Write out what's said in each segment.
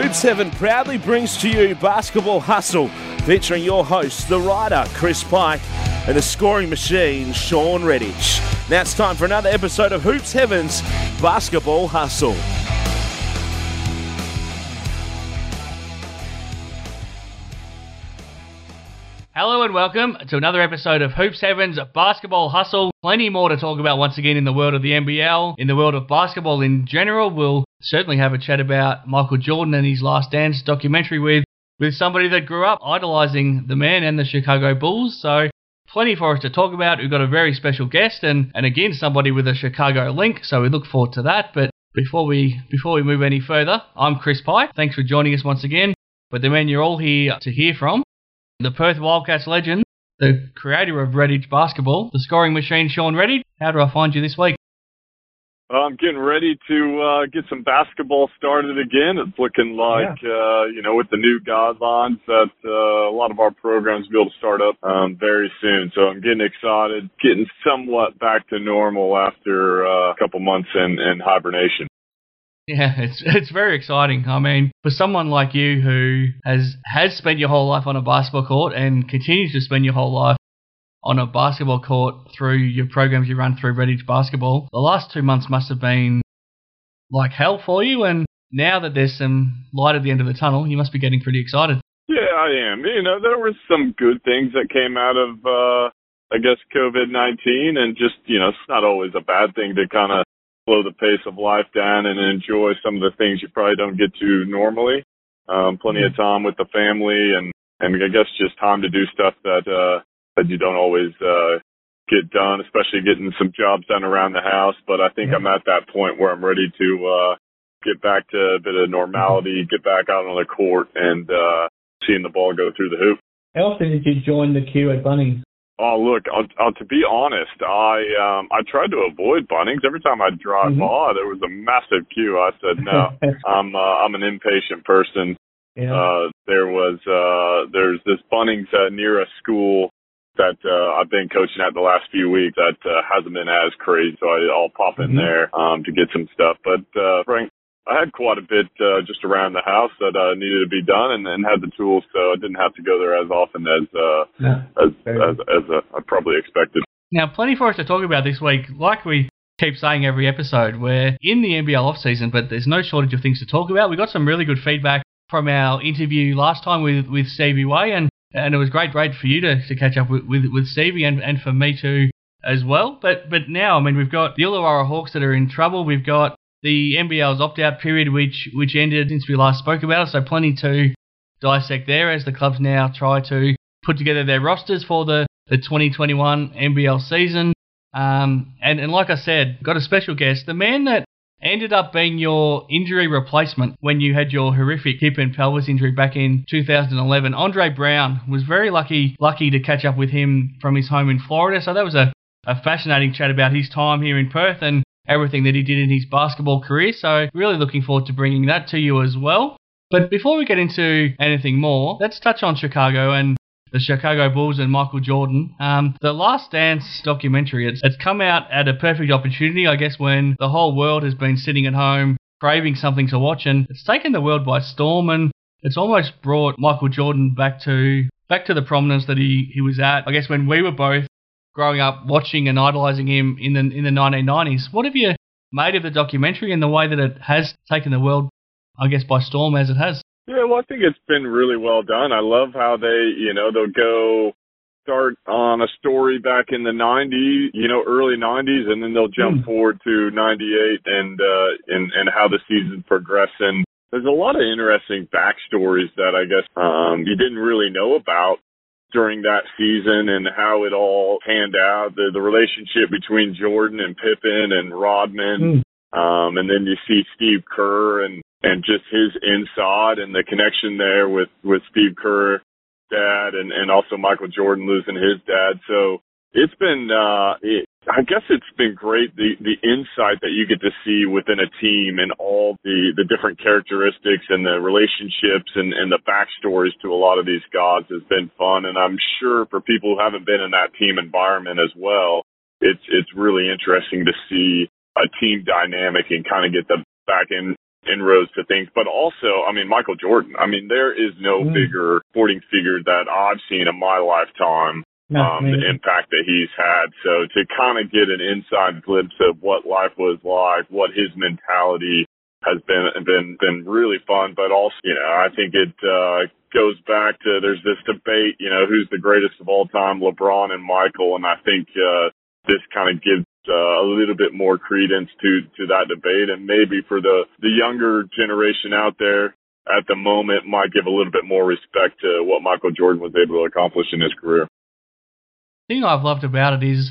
Hoops Heaven proudly brings to you Basketball Hustle, featuring your hosts, the writer Chris Pike and the scoring machine Sean Redhage. Now it's time for another episode of Hoops Heaven's Basketball Hustle. Hello and welcome to another episode of Hoops Heaven's Basketball Hustle. Plenty more to talk about once again in the world of the NBL, in the world of basketball in general. We'll certainly have a chat about Michael Jordan and his Last Dance documentary with with somebody that grew up idolizing the man and the Chicago Bulls. So plenty for us to talk about. We've got a very special guest and, and again somebody with a Chicago link, so we look forward to that. But before we before we move any further, I'm Chris Pike. Thanks for joining us once again. But the man you're all here to hear from the Perth Wildcats legend, the creator of Redhage Basketball, the scoring machine, Sean Redhage. How do I find you this week? I'm getting ready to uh, get some basketball started again. It's looking like, yeah. uh, you know, with the new guidelines that uh, a lot of our programs will be able to start up um, very soon. So I'm getting excited, getting somewhat back to normal after uh, a couple months in, in hibernation. Yeah, it's it's very exciting. I mean, for someone like you who has has spent your whole life on a basketball court and continues to spend your whole life on a basketball court through your programs you run through Redhage Basketball, the last two months must have been like hell for you. And now that there's some light at the end of the tunnel, you must be getting pretty excited. Yeah, I am. You know, there were some good things that came out of, uh, I guess, COVID 19, and just, you know, it's not always a bad thing to kind of slow the pace of life down and enjoy some of the things you probably don't get to normally. Um, plenty of time with the family and, and I guess just time to do stuff that, uh, that you don't always, uh, get done, especially getting some jobs done around the house. But I think I'm at that point where I'm ready to, uh, get back to a bit of normality, get back out on the court and, uh, seeing the ball go through the hoop. How often did you join the queue at Bunnings? Oh, look, I'll, I'll, to be honest, I um I tried to avoid Bunnings. Every time I drive mm-hmm. by, there was a massive queue. I said, no, I'm uh, I'm an impatient person. Yeah. Uh, there was uh there's this Bunnings uh, near a school that uh, I've been coaching at the last few weeks that uh, hasn't been as crazy, so I, I'll pop in mm-hmm. there um to get some stuff. But uh, Frank, I had quite a bit uh, just around the house that uh, needed to be done, and, and had the tools, so I didn't have to go there as often as uh, yeah, as as, as uh, I probably expected. Now, plenty for us to talk about this week. Like we keep saying every episode, we're in the NBL off season, but there's no shortage of things to talk about. We got some really good feedback from our interview last time with with Stevie Weigh, and and it was great, great for you to, to catch up with, with, with Stevie and, and for me too as well. But but now, I mean, we've got the Illawarra Hawks that are in trouble. We've got the NBL's opt-out period, which which ended since we last spoke about it. So plenty to dissect there as the clubs now try to put together their rosters for the, the 2021 NBL season. Um, and, and like I said, got a special guest, the man that ended up being your injury replacement when you had your horrific hip and pelvis injury back in 2011. Andre Brown was very lucky lucky to catch up with him from his home in Florida. So that was a, a fascinating chat about his time here in Perth and everything that he did in his basketball career. So, really looking forward to bringing that to you as well. But before we get into anything more, let's touch on Chicago and the Chicago Bulls and Michael Jordan. Um, the Last Dance documentary, it's, it's come out at a perfect opportunity, I guess, when the whole world has been sitting at home craving something to watch, and it's taken the world by storm, and it's almost brought Michael Jordan back to back to the prominence that he, he was at. I guess when we were both growing up watching and idolizing him in the in the 1990s. What have you made of the documentary and the way that it has taken the world, I guess, by storm as it has? Yeah, well, I think it's been really well done. I love how they, you know, they'll go start on a story back in the 90s, you know, early 90s, and then they'll jump mm. forward to 98 and, uh, and, and how the season progressed. And there's a lot of interesting backstories that I guess, um, you didn't really know about during that season and how it all panned out, the the relationship between Jordan and Pippen and Rodman. Mm. Um, and then you see Steve Kerr and, and just his inside and the connection there with, with Steve Kerr dad and, and also Michael Jordan losing his dad. So it's been, uh, it, I guess it's been great the the insight that you get to see within a team and all the the different characteristics and the relationships and and the backstories to a lot of these gods has been fun and I'm sure for people who haven't been in that team environment as well it's it's really interesting to see a team dynamic and kind of get the back in inroads to things. But also, I mean, Michael Jordan. I mean, there is no mm. bigger sporting figure that I've seen in my lifetime. um, the impact that he's had. So to kind of get an inside glimpse of what life was like, what his mentality has been been been really fun. But also, you know, I think it uh, goes back to there's this debate, you know, who's the greatest of all time, LeBron and Michael, and I think uh, this kind of gives uh, a little bit more credence to to that debate, and maybe for the the younger generation out there at the moment might give a little bit more respect to what Michael Jordan was able to accomplish in his career. Thing I've loved about it is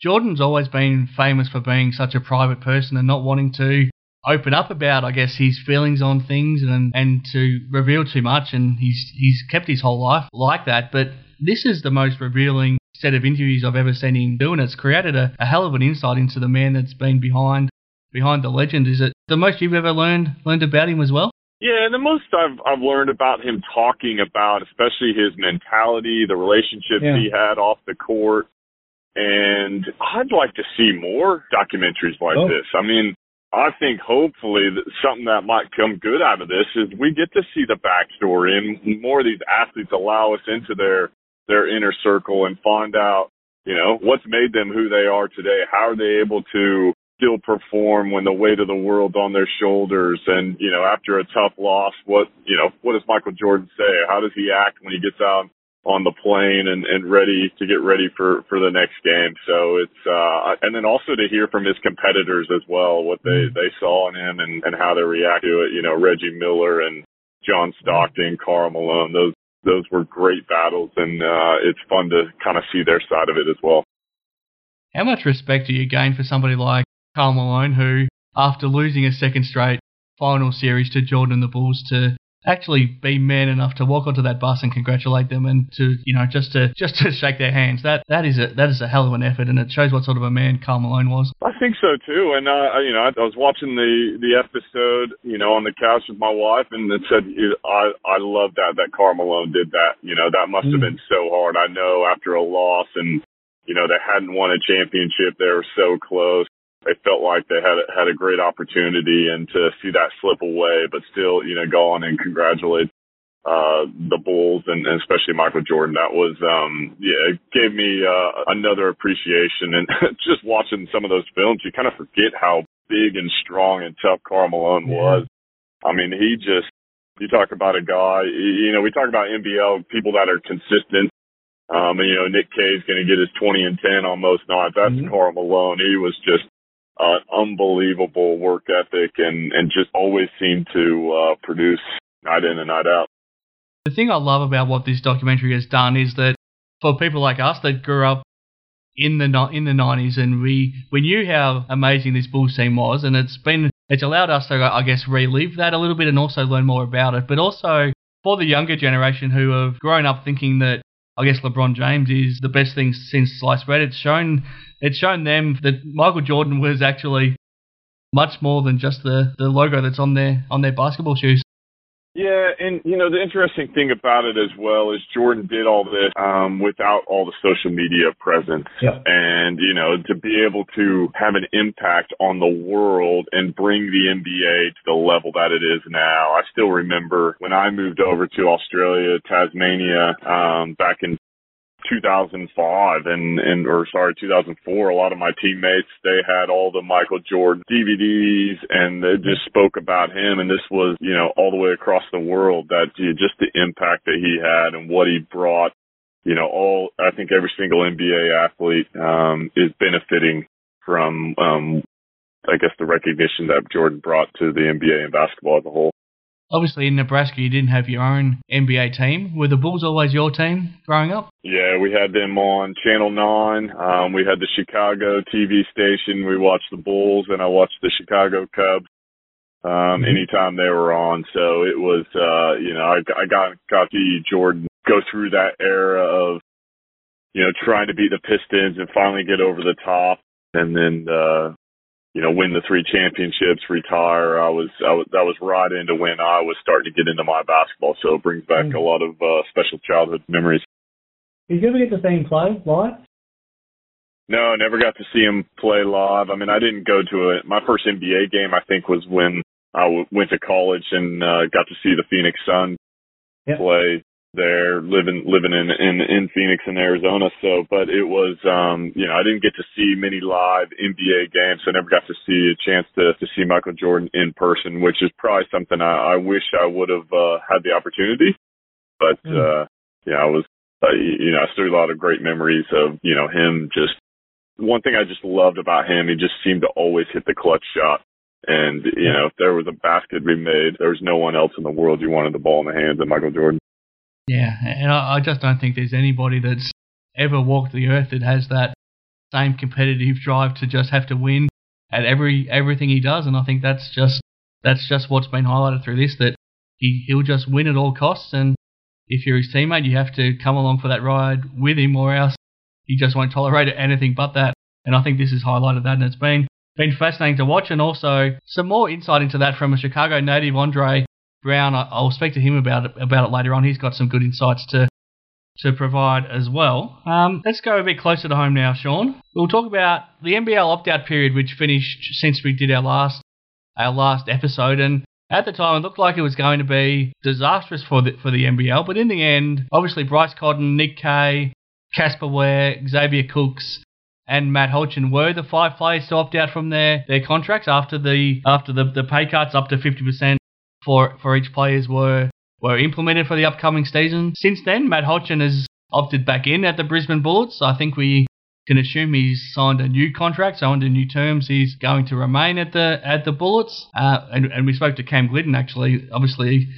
Jordan's always been famous for being such a private person and not wanting to open up about, I guess, his feelings on things and and to reveal too much. And he's he's kept his whole life like that. But this is the most revealing set of interviews I've ever seen him do, and it's created a, a hell of an insight into the man that's been behind behind the legend. Is it the most you've ever learned learned about him as well? Yeah, and the most I've I've learned about him talking about, especially his mentality, the relationships yeah. he had off the court, and I'd like to see more documentaries like oh. this. I mean, I think hopefully that something that might come good out of this is we get to see the backstory and more of these athletes allow us into their their inner circle and find out, you know, what's made them who they are today. How are they able to still perform when the weight of the world's on their shoulders and, you know, after a tough loss, what you know, what does Michael Jordan say? How does he act when he gets out on the plane and, and ready to get ready for, for the next game. So it's, uh, and then also to hear from his competitors as well, what they, mm-hmm. they saw in him and, and how they react to it. You know, Reggie Miller and John Stockton, Karl Malone, those, those were great battles and, uh, it's fun to kind of see their side of it as well. How much respect do you gain for somebody like Karl Malone, who, after losing a second straight final series to Jordan and the Bulls to actually be man enough to walk onto that bus and congratulate them and to you know just to just to shake their hands. That that is a that is a hell of an effort and it shows what sort of a man Karl Malone was. I think so too. And uh you know I, I was watching the the episode you know on the couch with my wife and it said I I love that that Karl Malone did that. You know that must have mm. been so hard. I know after a loss and you know they hadn't won a championship. They were so close they felt like they had had a great opportunity and to see that slip away, but still, you know, go on and congratulate uh the Bulls and, and especially Michael Jordan. That was um yeah, it gave me uh another appreciation and just watching some of those films, you kind of forget how big and strong and tough Karl Malone was. I mean, he just you talk about a guy, you know, we talk about NBL people that are consistent. Um, and, you know, Nick Kay is going to get his 20 and 10 on most nights. That's mm-hmm. Karl Malone. He was just uh, unbelievable work ethic and, and just always seem to uh, produce night in and night out. The thing I love about what this documentary has done is that for people like us that grew up in the in the 90s and we we knew how amazing this Bulls team was and it's been it's allowed us to I guess relive that a little bit and also learn more about it but also for the younger generation who have grown up thinking that I guess LeBron James is the best thing since sliced bread. It's shown it's shown them that Michael Jordan was actually much more than just the, the logo that's on their on their basketball shoes. Yeah, and you know the interesting thing about it as well is Jordan did all this um, without all the social media presence, yeah. and you know to be able to have an impact on the world and bring the NBA to the level that it is now. I still remember when I moved over to Australia, Tasmania, um, back in 2005 and and or sorry 2004 a lot of my teammates they had all the Michael Jordan DVDs and they just spoke about him and this was you know all the way across the world that you know, just the impact that he had and what he brought. You know all I think every single NBA athlete um is benefiting from um I guess the recognition that Jordan brought to the NBA and basketball as a whole Obviously, in Nebraska, you didn't have your own NBA team. Were the Bulls always your team growing up? Yeah, we had them on Channel 9. Um, we had the Chicago TV station. We watched the Bulls, and I watched the Chicago Cubs um, mm-hmm. anytime they were on. So it was, uh, you know, I, I got, got to see Jordan go through that era of, you know, trying to beat the Pistons and finally get over the top. And then, uh, you know, win the three championships, retire. I was, I was, that was right into when I was starting to get into my basketball. So it brings back mm. a lot of uh, special childhood memories. Did you ever get to see him play live? No, I never got to see him play live. I mean, I didn't go to it. My first NBA game, I think, was when I w- went to college and uh, got to see the Phoenix Suns Yep. play there, living living in, in in Phoenix in Arizona. So, but it was um, you know I didn't get to see many live NBA games. So I never got to see a chance to to see Michael Jordan in person, which is probably something I, I wish I would have uh, had the opportunity. But Mm. uh, yeah, I was uh, you know I still a lot of great memories of you know him just one thing I just loved about him, he just seemed to always hit the clutch shot. And, you know, if there was a basket to be made, there was no one else in the world you wanted the ball in the hands of Michael Jordan. Yeah, and I, I just don't think there's anybody that's ever walked the earth that has that same competitive drive to just have to win at every everything he does. And I think that's just that's just what's been highlighted through this that he he'll just win at all costs. And if you're his teammate, you have to come along for that ride with him, or else he just won't tolerate anything but that. And I think this has highlighted that, and it's been been fascinating to watch. And also some more insight into that from a Chicago native, Andre Brown. I, I'll speak to him about it about it later on. He's got some good insights to to provide as well. Um, let's go a bit closer to home now, Sean. We'll talk about the NBL opt-out period, which finished since we did our last our last episode, and at the time it looked like it was going to be disastrous for the for the NBL, but in the end, obviously Bryce Cotton, Nick Kay, Casper Ware, Xavier Cooks, and Matt Hodgson were the five players to opt out from their, their contracts after the after the, the pay cuts up to fifty percent for for each players were were implemented for the upcoming season. Since then, Matt Hodgson has opted back in at the Brisbane Bullets. I think we can assume he's signed a new contract, so under new terms, he's going to remain at the at the Bullets. Uh, and, and we spoke to Cam Gliddon actually, obviously.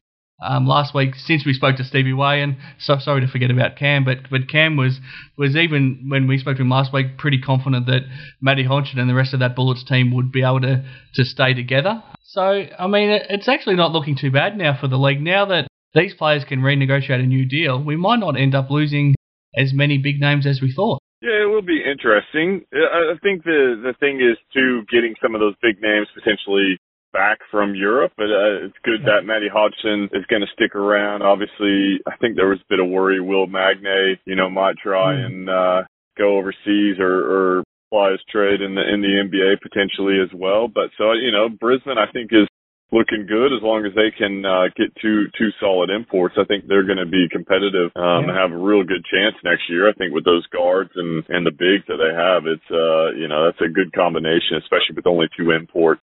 Um, last week, since we spoke to Stevie Weigh, and so sorry to forget about Cam, but but Cam was was even when we spoke to him last week, pretty confident that Matty Hodgson and the rest of that Bullets team would be able to to stay together. So I mean, it- it's actually not looking too bad now for the league. Now that these players can renegotiate a new deal, we might not end up losing as many big names as we thought. Yeah, it will be interesting. I I think the the thing is too getting some of those big names potentially back from Europe, but uh, it's good that Matty Hodgson is going to stick around. Obviously, I think there was a bit of worry Will Magnay, you know, might try Mm. and uh, go overseas or, or fly his trade in the in the NBA potentially as well. But so you know, Brisbane I think is looking good as long as they can uh, get two two solid imports. I think they're going to be competitive um, and have a real good chance next year. I think with those guards and and the bigs that they have, it's uh you know that's a good combination, especially with only two imports.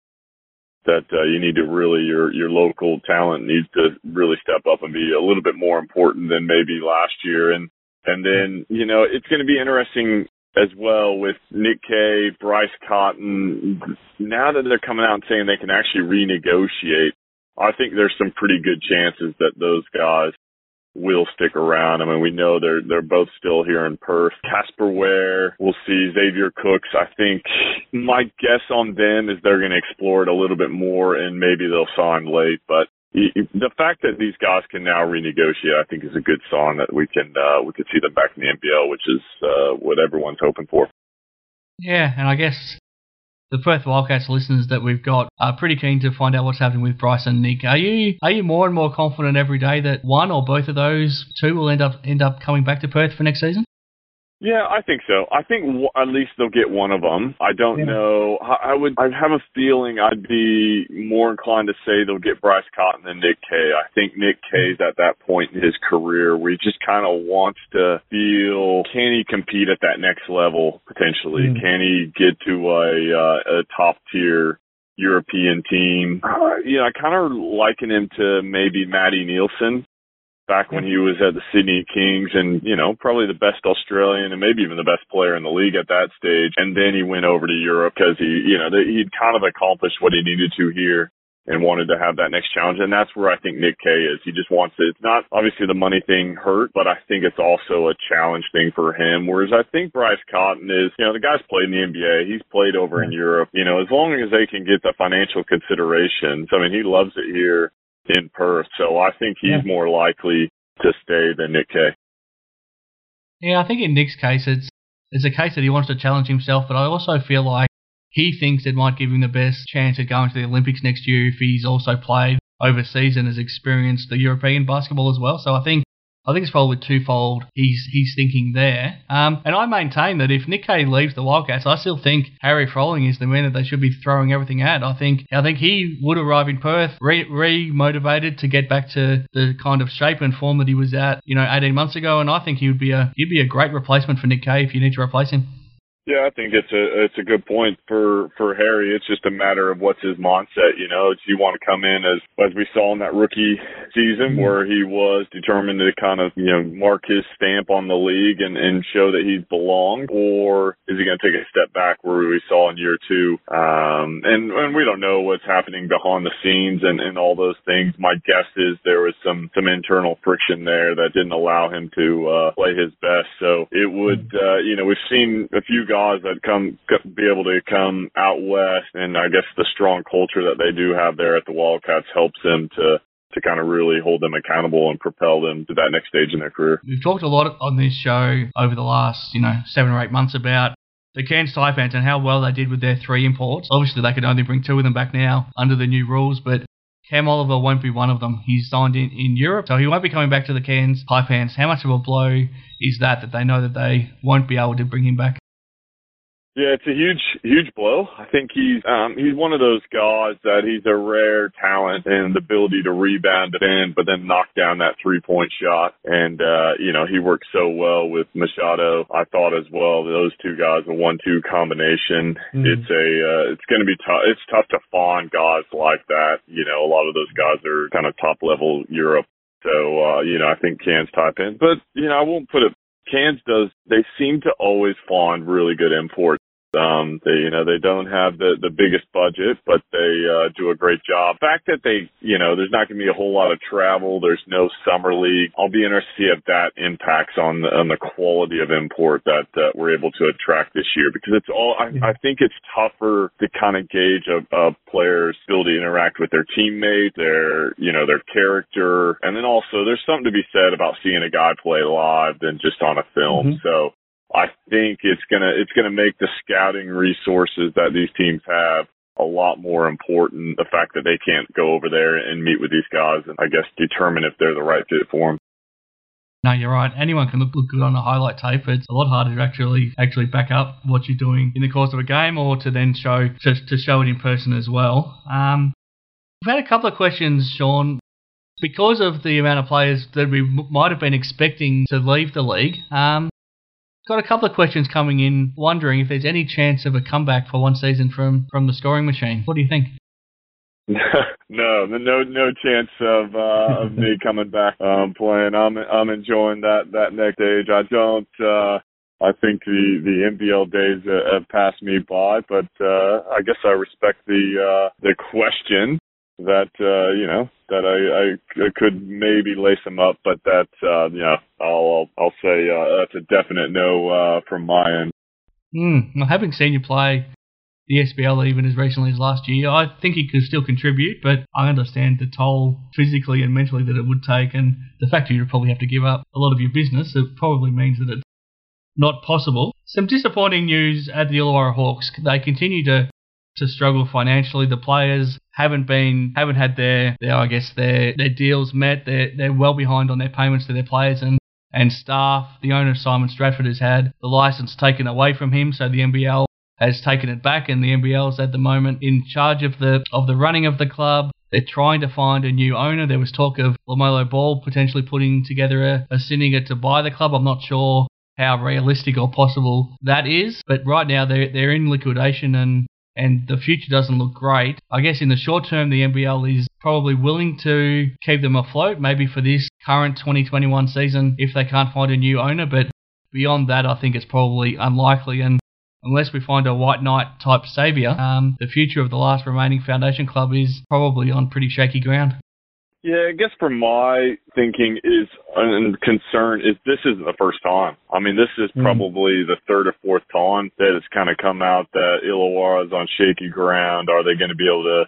That uh, you need to really your your local talent needs to really step up and be a little bit more important than maybe last year. And and then you know it's going to be interesting as well with Nick Kay, Bryce Cotton. Now that they're coming out and saying they can actually renegotiate, I think there's some pretty good chances that those guys will stick around. I mean, we know they're they're both still here in Perth. Casper Ware, we'll see. Xavier Cooks. I think my guess on them is they're going to explore it a little bit more, and maybe they'll sign late. But the fact that these guys can now renegotiate, I think, is a good sign that we can uh, we could see them back in the NBL, which is uh, what everyone's hoping for. Yeah, and I guess the Perth Wildcats listeners that we've got are pretty keen to find out what's happening with Bryce and Nick. Are you are you more and more confident every day that one or both of those two will end up end up coming back to Perth for next season? Yeah, I think so. I think w- at least they'll get one of them. I don't Yeah. know. I I would. I have a feeling I'd be more inclined to say they'll get Bryce Cotton than Nick Kay. I think Nick Kay's at that point in his career where he just kind of wants to feel can he compete at that next level potentially? Mm. Can he get to a uh, a top tier European team? Uh, you know, I kind of liken him to maybe Matty Nielsen back when he was at the Sydney Kings and, you know, probably the best Australian and maybe even the best player in the league at that stage. And then he went over to Europe because he, you know, he'd kind of accomplished what he needed to here and wanted to have that next challenge. And that's where I think Nick Kay is. He just wants it. It's not obviously the money thing hurt, but I think it's also a challenge thing for him. Whereas I think Bryce Cotton is, you know, the guy's played in the NBA. He's played over in Europe. You know, as long as they can get the financial considerations, I mean, he loves it here in Perth. So I think he's Yeah. more likely to stay than Nick Kay. Yeah, I think in Nick's case, it's it's a case that he wants to challenge himself, but I also feel like he thinks it might give him the best chance at going to the Olympics next year if he's also played overseas and has experienced the European basketball as well. So I think I think it's probably twofold. He's he's thinking there, um, and I maintain that if Nick Kay leaves the Wildcats, I still think Harry Froling is the man that they should be throwing everything at. I think I think he would arrive in Perth re motivated to get back to the kind of shape and form that he was at, you know, 18 months ago, and I think he would be a he'd be a great replacement for Nick Kay if you need to replace him. Yeah, I think it's a it's a good point for for Harry. It's just a matter of what's his mindset. You know, do you want to come in as as we saw in that rookie season mm-hmm. where he was determined to kind of you know mark his stamp on the league and and show that he belonged, or is he going to take a step back where we saw in year two? Um, and and we don't know what's happening behind the scenes and and all those things. My guess is there was some some internal friction there that didn't allow him to uh, play his best. So it would mm-hmm. uh, you know we've seen a few guys that come be able to come out west, and I guess the strong culture that they do have there at the Wildcats helps them to to kind of really hold them accountable and propel them to that next stage in their career. We've talked a lot on this show over the last, you know, seven or eight months about the Cairns Taipans and how well they did with their three imports. Obviously, they could only bring two of them back now under the new rules, but Cam Oliver won't be one of them. He's signed in, in Europe, so he won't be coming back to the Cairns Taipans. How much of a blow is that that they know that they won't be able to bring him back? Yeah, it's a huge, huge blow. I think he's um, he's one of those guys that he's a rare talent and the ability to rebound, defend, but then knock down that three point shot. And uh, you know he works so well with Machado. I thought as well those two guys, a one two combination. Mm-hmm. It's a uh, it's going to be tough. It's tough to find guys like that. You know, a lot of those guys are kind of top level Europe so, uh, you know, I think Cairns Taipans. But, you know, I won't put it Cairns does they seem to always find really good imports. Um, they, you know, they don't have the, the biggest budget, but they, uh, do a great job. The fact that they, you know, there's not going to be a whole lot of travel. There's no summer league. I'll be interested to see if that impacts on the, on the quality of import that, uh, we're able to attract this year because it's all, I, I think it's tougher to kind of gauge a, a player's ability to interact with their teammates, their, you know, their character. And then also there's something to be said about seeing a guy play live than just on a film. Mm-hmm. So, I think it's gonna it's gonna make the scouting resources that these teams have a lot more important. The fact that they can't go over there and meet with these guys and I guess determine if they're the right fit for them. No, you're right. Anyone can look, look good on a highlight tape. It's a lot harder to actually actually back up what you're doing in the course of a game, or to then show to, to show it in person as well. Um, we've had a couple of questions, Sean, because of the amount of players that we might have been expecting to leave the league. Um, Got a couple of questions coming in, wondering if there's any chance of a comeback for one season from from the scoring machine. What do you think? no, no, no chance of uh, of me coming back um, playing. I'm I'm enjoying that that next age. I don't. Uh, I think the the NBL days have passed me by, but uh, I guess I respect the uh, the question that uh, you know that I, I I could maybe lace them up, but that uh, you know I'll I'll say uh, that's a definite no uh, from my end. Mm, well, having seen you play the SBL even as recently as last year, I think he could still contribute, but I understand the toll physically and mentally that it would take, and the fact that you'd probably have to give up a lot of your business. It probably means that it's not possible. Some disappointing news at the Illawarra Hawks. They continue to to struggle financially. The players haven't been haven't had their, their I guess their their deals met. They're they're well behind on their payments to their players and and staff. The owner Simon Stratford has had the license taken away from him, so the NBL has taken it back, and the NBL is at the moment in charge of the of the running of the club. They're trying to find a new owner. There was talk of LaMelo Ball potentially putting together a, a syndicate to buy the club. I'm not sure how realistic or possible that is, but right now they're they're in liquidation and and the future doesn't look great. I guess in the short term, the NBL is probably willing to keep them afloat, maybe for this current 2021 season if they can't find a new owner. But beyond that, I think it's probably unlikely. And unless we find a white knight type savior, um, the future of the last remaining foundation club is probably on pretty shaky ground. Yeah, I guess from my thinking is and concern is this isn't the first time. I mean, this is hmm. probably mm. the third or fourth time that it's kind of come out that Illawarra is on shaky ground. Are they going to be able to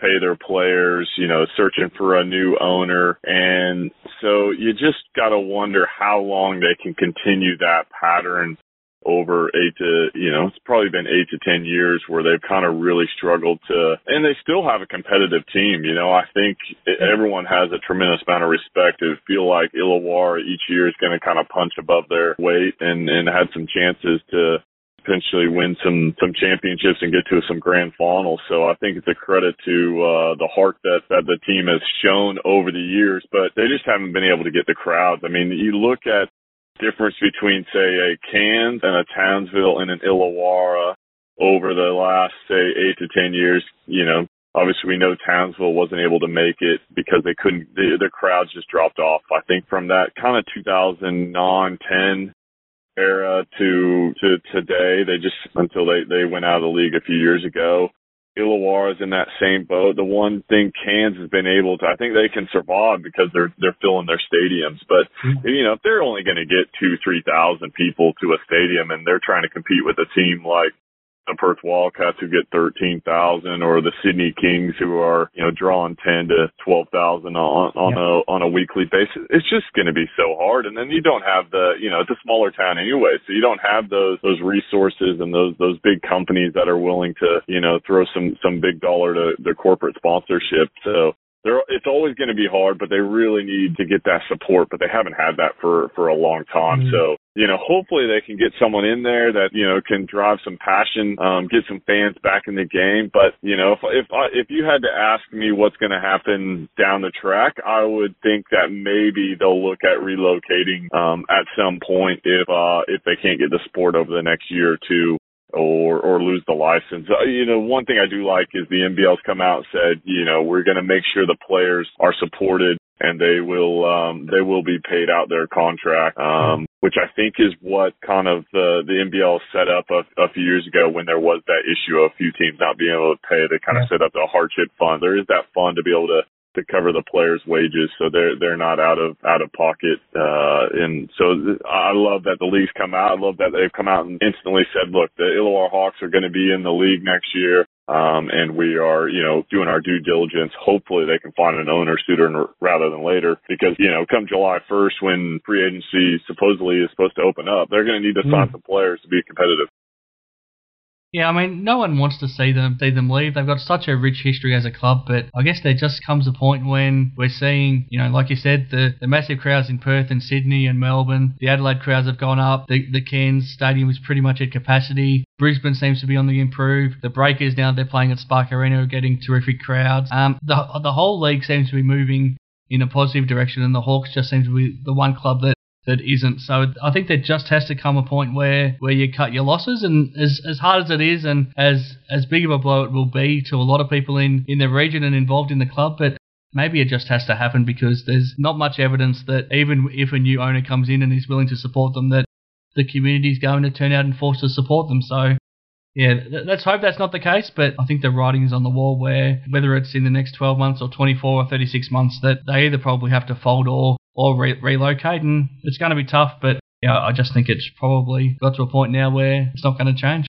pay their players, you know, searching for a new owner. And so you just got to wonder how long they can continue that pattern over eight to, you know, it's probably been eight to 10 years where they've kind of really struggled to, and they still have a competitive team. You know, I think everyone has a tremendous amount of respect to feel like Illawarra each year is going to kind of punch above their weight and, and had some chances to, potentially win some some championships and get to some grand finals. So I think it's a credit to uh, the heart that that the team has shown over the years, but they just haven't been able to get the crowds. I mean, you look at difference between say a Cairns and a Townsville and an Illawarra over the last say eight to ten years. You know, obviously we know Townsville wasn't able to make it because they couldn't. The, the crowds just dropped off. I think from that kind of 2009 10 era to to today. They just until they they went out of the league a few years ago. Illawarra is in that same boat. The one thing Cairns has been able to, I think they can survive because they're they're filling their stadiums. But mm-hmm. you know, if they're only going to get two, three thousand people to a stadium, and they're trying to compete with a team like the Perth Wildcats who get 13,000 or the Sydney Kings who are, you know, drawing 10 to 12,000 on, on yeah. a, on a weekly basis. It's just going to be so hard. And then you don't have the, you know, it's a smaller town anyway. So you don't have those, those resources and those, those big companies that are willing to, you know, throw some, some big dollar to their corporate sponsorship. So they're, it's always going to be hard, but they really need to get that support, but they haven't had that for, for a long time. Mm-hmm. So, you know, hopefully they can get someone in there that, you know, can drive some passion, um, get some fans back in the game. But, you know, if, if, I, if you had to ask me what's going to happen down the track, I would think that maybe they'll look at relocating, um, at some point if, uh, if they can't get the sport over the next year or two or or lose the license. Uh, you know, one thing I do like is the NBL's come out and said, you know, we're going to make sure the players are supported and they will um they will be paid out their contract um which I think is what kind of the the NBL set up a, a few years ago when there was that issue of a few teams not being able to pay they kind of set up the hardship fund there is that fund to be able to to cover the players' wages, so they're they're not out of out of pocket. Uh, and so I love that the league's come out. I love that they've come out and instantly said, "Look, the Illawarra Hawks are going to be in the league next year." Um, and we are, you know, doing our due diligence. Hopefully they can find an owner sooner rather than later because, you know, come July 1st when free agency supposedly is supposed to open up, they're going to need to sign mm. some players to be competitive. Yeah, I mean, no one wants to see them see them leave. They've got such a rich history as a club, but I guess there just comes a point when we're seeing, you know, like you said, the, the massive crowds in Perth and Sydney and Melbourne. The Adelaide crowds have gone up. The the Cairns Stadium is pretty much at capacity. Brisbane seems to be on the improve. The Breakers now they're playing at Spark Arena are getting terrific crowds. Um, the the whole league seems to be moving in a positive direction, and the Hawks just seem to be the one club that that isn't. So I think there just has to come a point where, where you cut your losses, and as as hard as it is, and as as big of a blow it will be to a lot of people in in the region and involved in the club, but. Maybe it just has to happen because there's not much evidence that even if a new owner comes in and is willing to support them, that the community is going to turn out and force to support them. So yeah, let's hope that's not the case, but I think the writing is on the wall where whether it's in the next 12 months or 24 or 36 months, that they either probably have to fold or or re- relocate, and it's going to be tough. But yeah, I just think it's probably got to a point now where it's not going to change.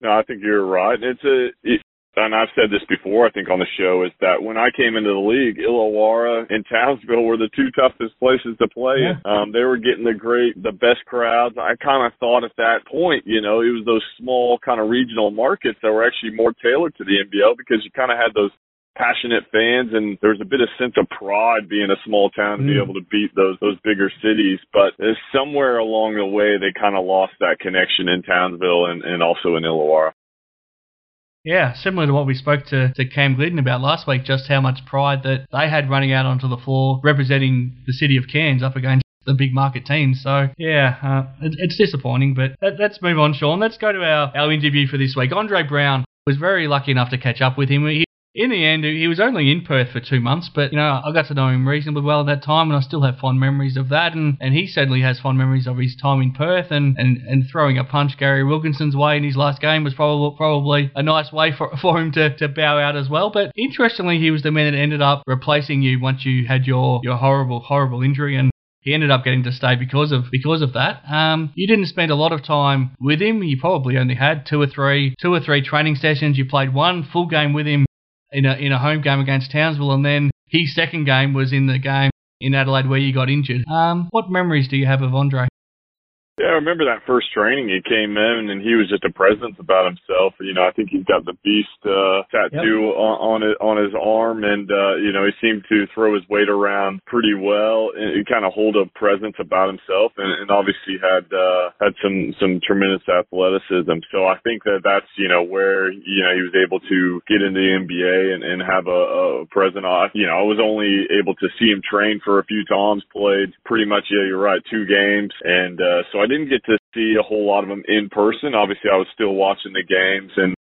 No, I think you're right. It's a it, and I've said this before, I think on the show, is that when I came into the league, Illawarra and Townsville were the two toughest places to play. Yeah. Um, they were getting the great, the best crowds. I kind of thought at that point, you know, it was those small kind of regional markets that were actually more tailored to the NBL because you kind of had those passionate fans and there's a bit of sense of pride being a small town to mm. be able to beat those those bigger cities but somewhere along the way they kind of lost that connection in Townsville and, and also in Illawarra. Yeah, similar to what we spoke to, to Cam Gliddon about last week, just how much pride that they had running out onto the floor representing the city of Cairns up against the big market teams. So, yeah, uh, it, it's disappointing, but let, us move on, Sean. Let's go to our, our interview for this week. Andre Brown was very lucky enough to catch up with him. He, in the end, he was only in Perth for two months, but you know I got to know him reasonably well at that time, and I still have fond memories of that. And, and he certainly has fond memories of his time in Perth, and, and, and throwing a punch Gary Wilkinson's way in his last game was probably probably a nice way for, for him to, to bow out as well. But interestingly, he was the man that ended up replacing you once you had your your horrible horrible injury, and he ended up getting to stay because of because of that. Um, you didn't spend a lot of time with him. You probably only had two or three two or three training sessions. You played one full game with him in a in a home game against Townsville, and then his second game was in the game in Adelaide where you got injured. Um, what memories do you have of Andre? Yeah, I remember that first training he came in and he was just a presence about himself. You know, I think he's got the beast uh tattoo yep. on, on his on his arm and uh, you know, he seemed to throw his weight around pretty well and, and kind of hold a presence about himself and, and obviously had uh had some some tremendous athleticism. So I think that that's, you know, where you know, he was able to get into the NBA and, and have a, a present off. You know, I was only able to see him train for a few times, played pretty much yeah, you're right, two games and uh so I didn't get to see a whole lot of them in person. Obviously, I was still watching the games and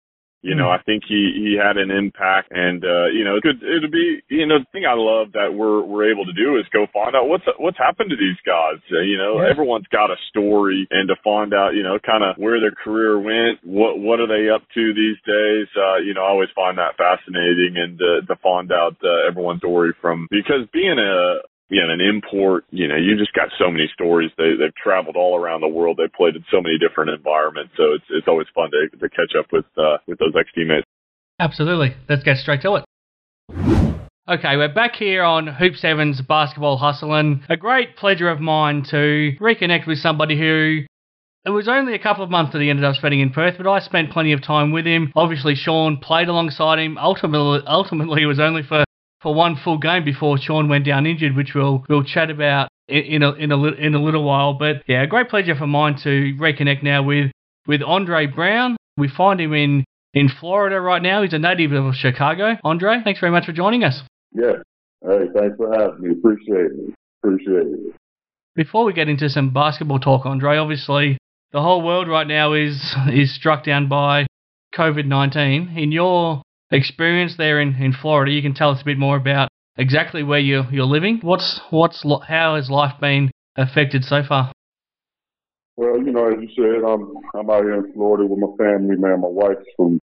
you know, I think he he had an impact, and uh, you know, it could it'll be you know the thing I love that we're we're able to do is go find out what's what's happened to these guys. Uh, you know, yeah. everyone's got a story, and to find out you know kind of where their career went, what what are they up to these days. Uh, you know, I always find that fascinating, and uh, to find out uh, everyone's story from because being a you know, an import, you know, you just got so many stories. They they've traveled all around the world. They've played in so many different environments. So it's it's always fun to to catch up with uh, with those ex teammates. Absolutely. Let's get straight to it. Okay, we're back here on Hoops Heaven's Basketball Hustling. A great pleasure of mine to reconnect with somebody who it was only a couple of months that he ended up spending in Perth, but I spent plenty of time with him. Obviously, Sean played alongside him. Ultimately, ultimately, it was only for for one full game before Sean went down injured, which we'll we'll chat about in a in a in a little while. But yeah, a great pleasure for mine to reconnect now with with Andre Brown. We find him in in Florida right now. He's a native of Chicago. Andre, thanks very much for joining us. Yeah. Hey, thanks for having me. Appreciate it. Appreciate it. Before we get into some basketball talk, Andre, obviously the whole world right now is is struck down by COVID nineteen. In your experience there in, in Florida, you can tell us a bit more about exactly where you're, you're living. What's what's how has life been affected so far? Well, you know, as you said, I'm I'm out here in Florida with my family, man. My wife's from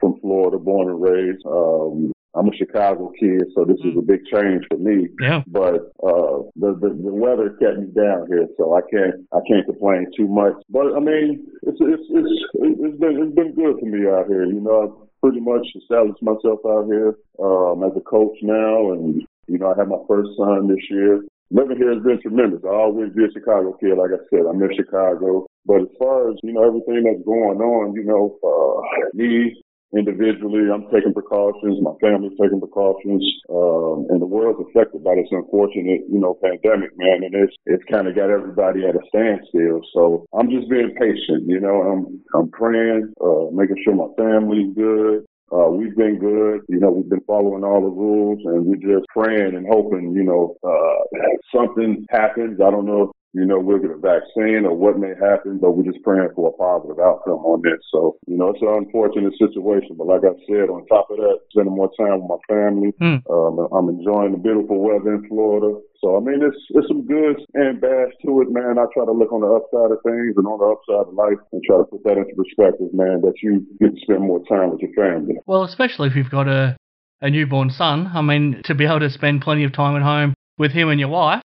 from Florida, born and raised. Um, I'm a Chicago kid, so this is a big change for me. Yeah. But uh, the, the the weather kept me down here, so I can't I can't complain too much. But I mean, it's it's it's it's been it's been good for me out here. You know, pretty much established myself out here um, as a coach now, and you know I had my first son this year. Living here has been tremendous. I always be a Chicago kid, like I said. I'm in Chicago, but as far as you know, everything that's going on, you know, uh, me individually, I'm taking precautions. My family's taking precautions, um, and the world's affected by this unfortunate, you know, pandemic, man. And it's it's kind of got everybody at a standstill. So I'm just being patient, you know. I'm I'm praying, uh, making sure my family's good. Uh, we've been good. You know, we've been following all the rules and we're just praying and hoping, you know, uh, something happens. I don't know you know, we'll get a vaccine or what may happen, but we're just praying for a positive outcome on this. So, you know, it's an unfortunate situation, but like I said, on top of that, spending more time with my family. Mm. Um, I'm enjoying the beautiful weather in Florida. So, I mean, it's, it's some goods and bads to it, man. I try to look on the upside of things and on the upside of life and try to put that into perspective, man, that you get to spend more time with your family. Well, especially if you've got a, a newborn son. I mean, to be able to spend plenty of time at home with him and your wife,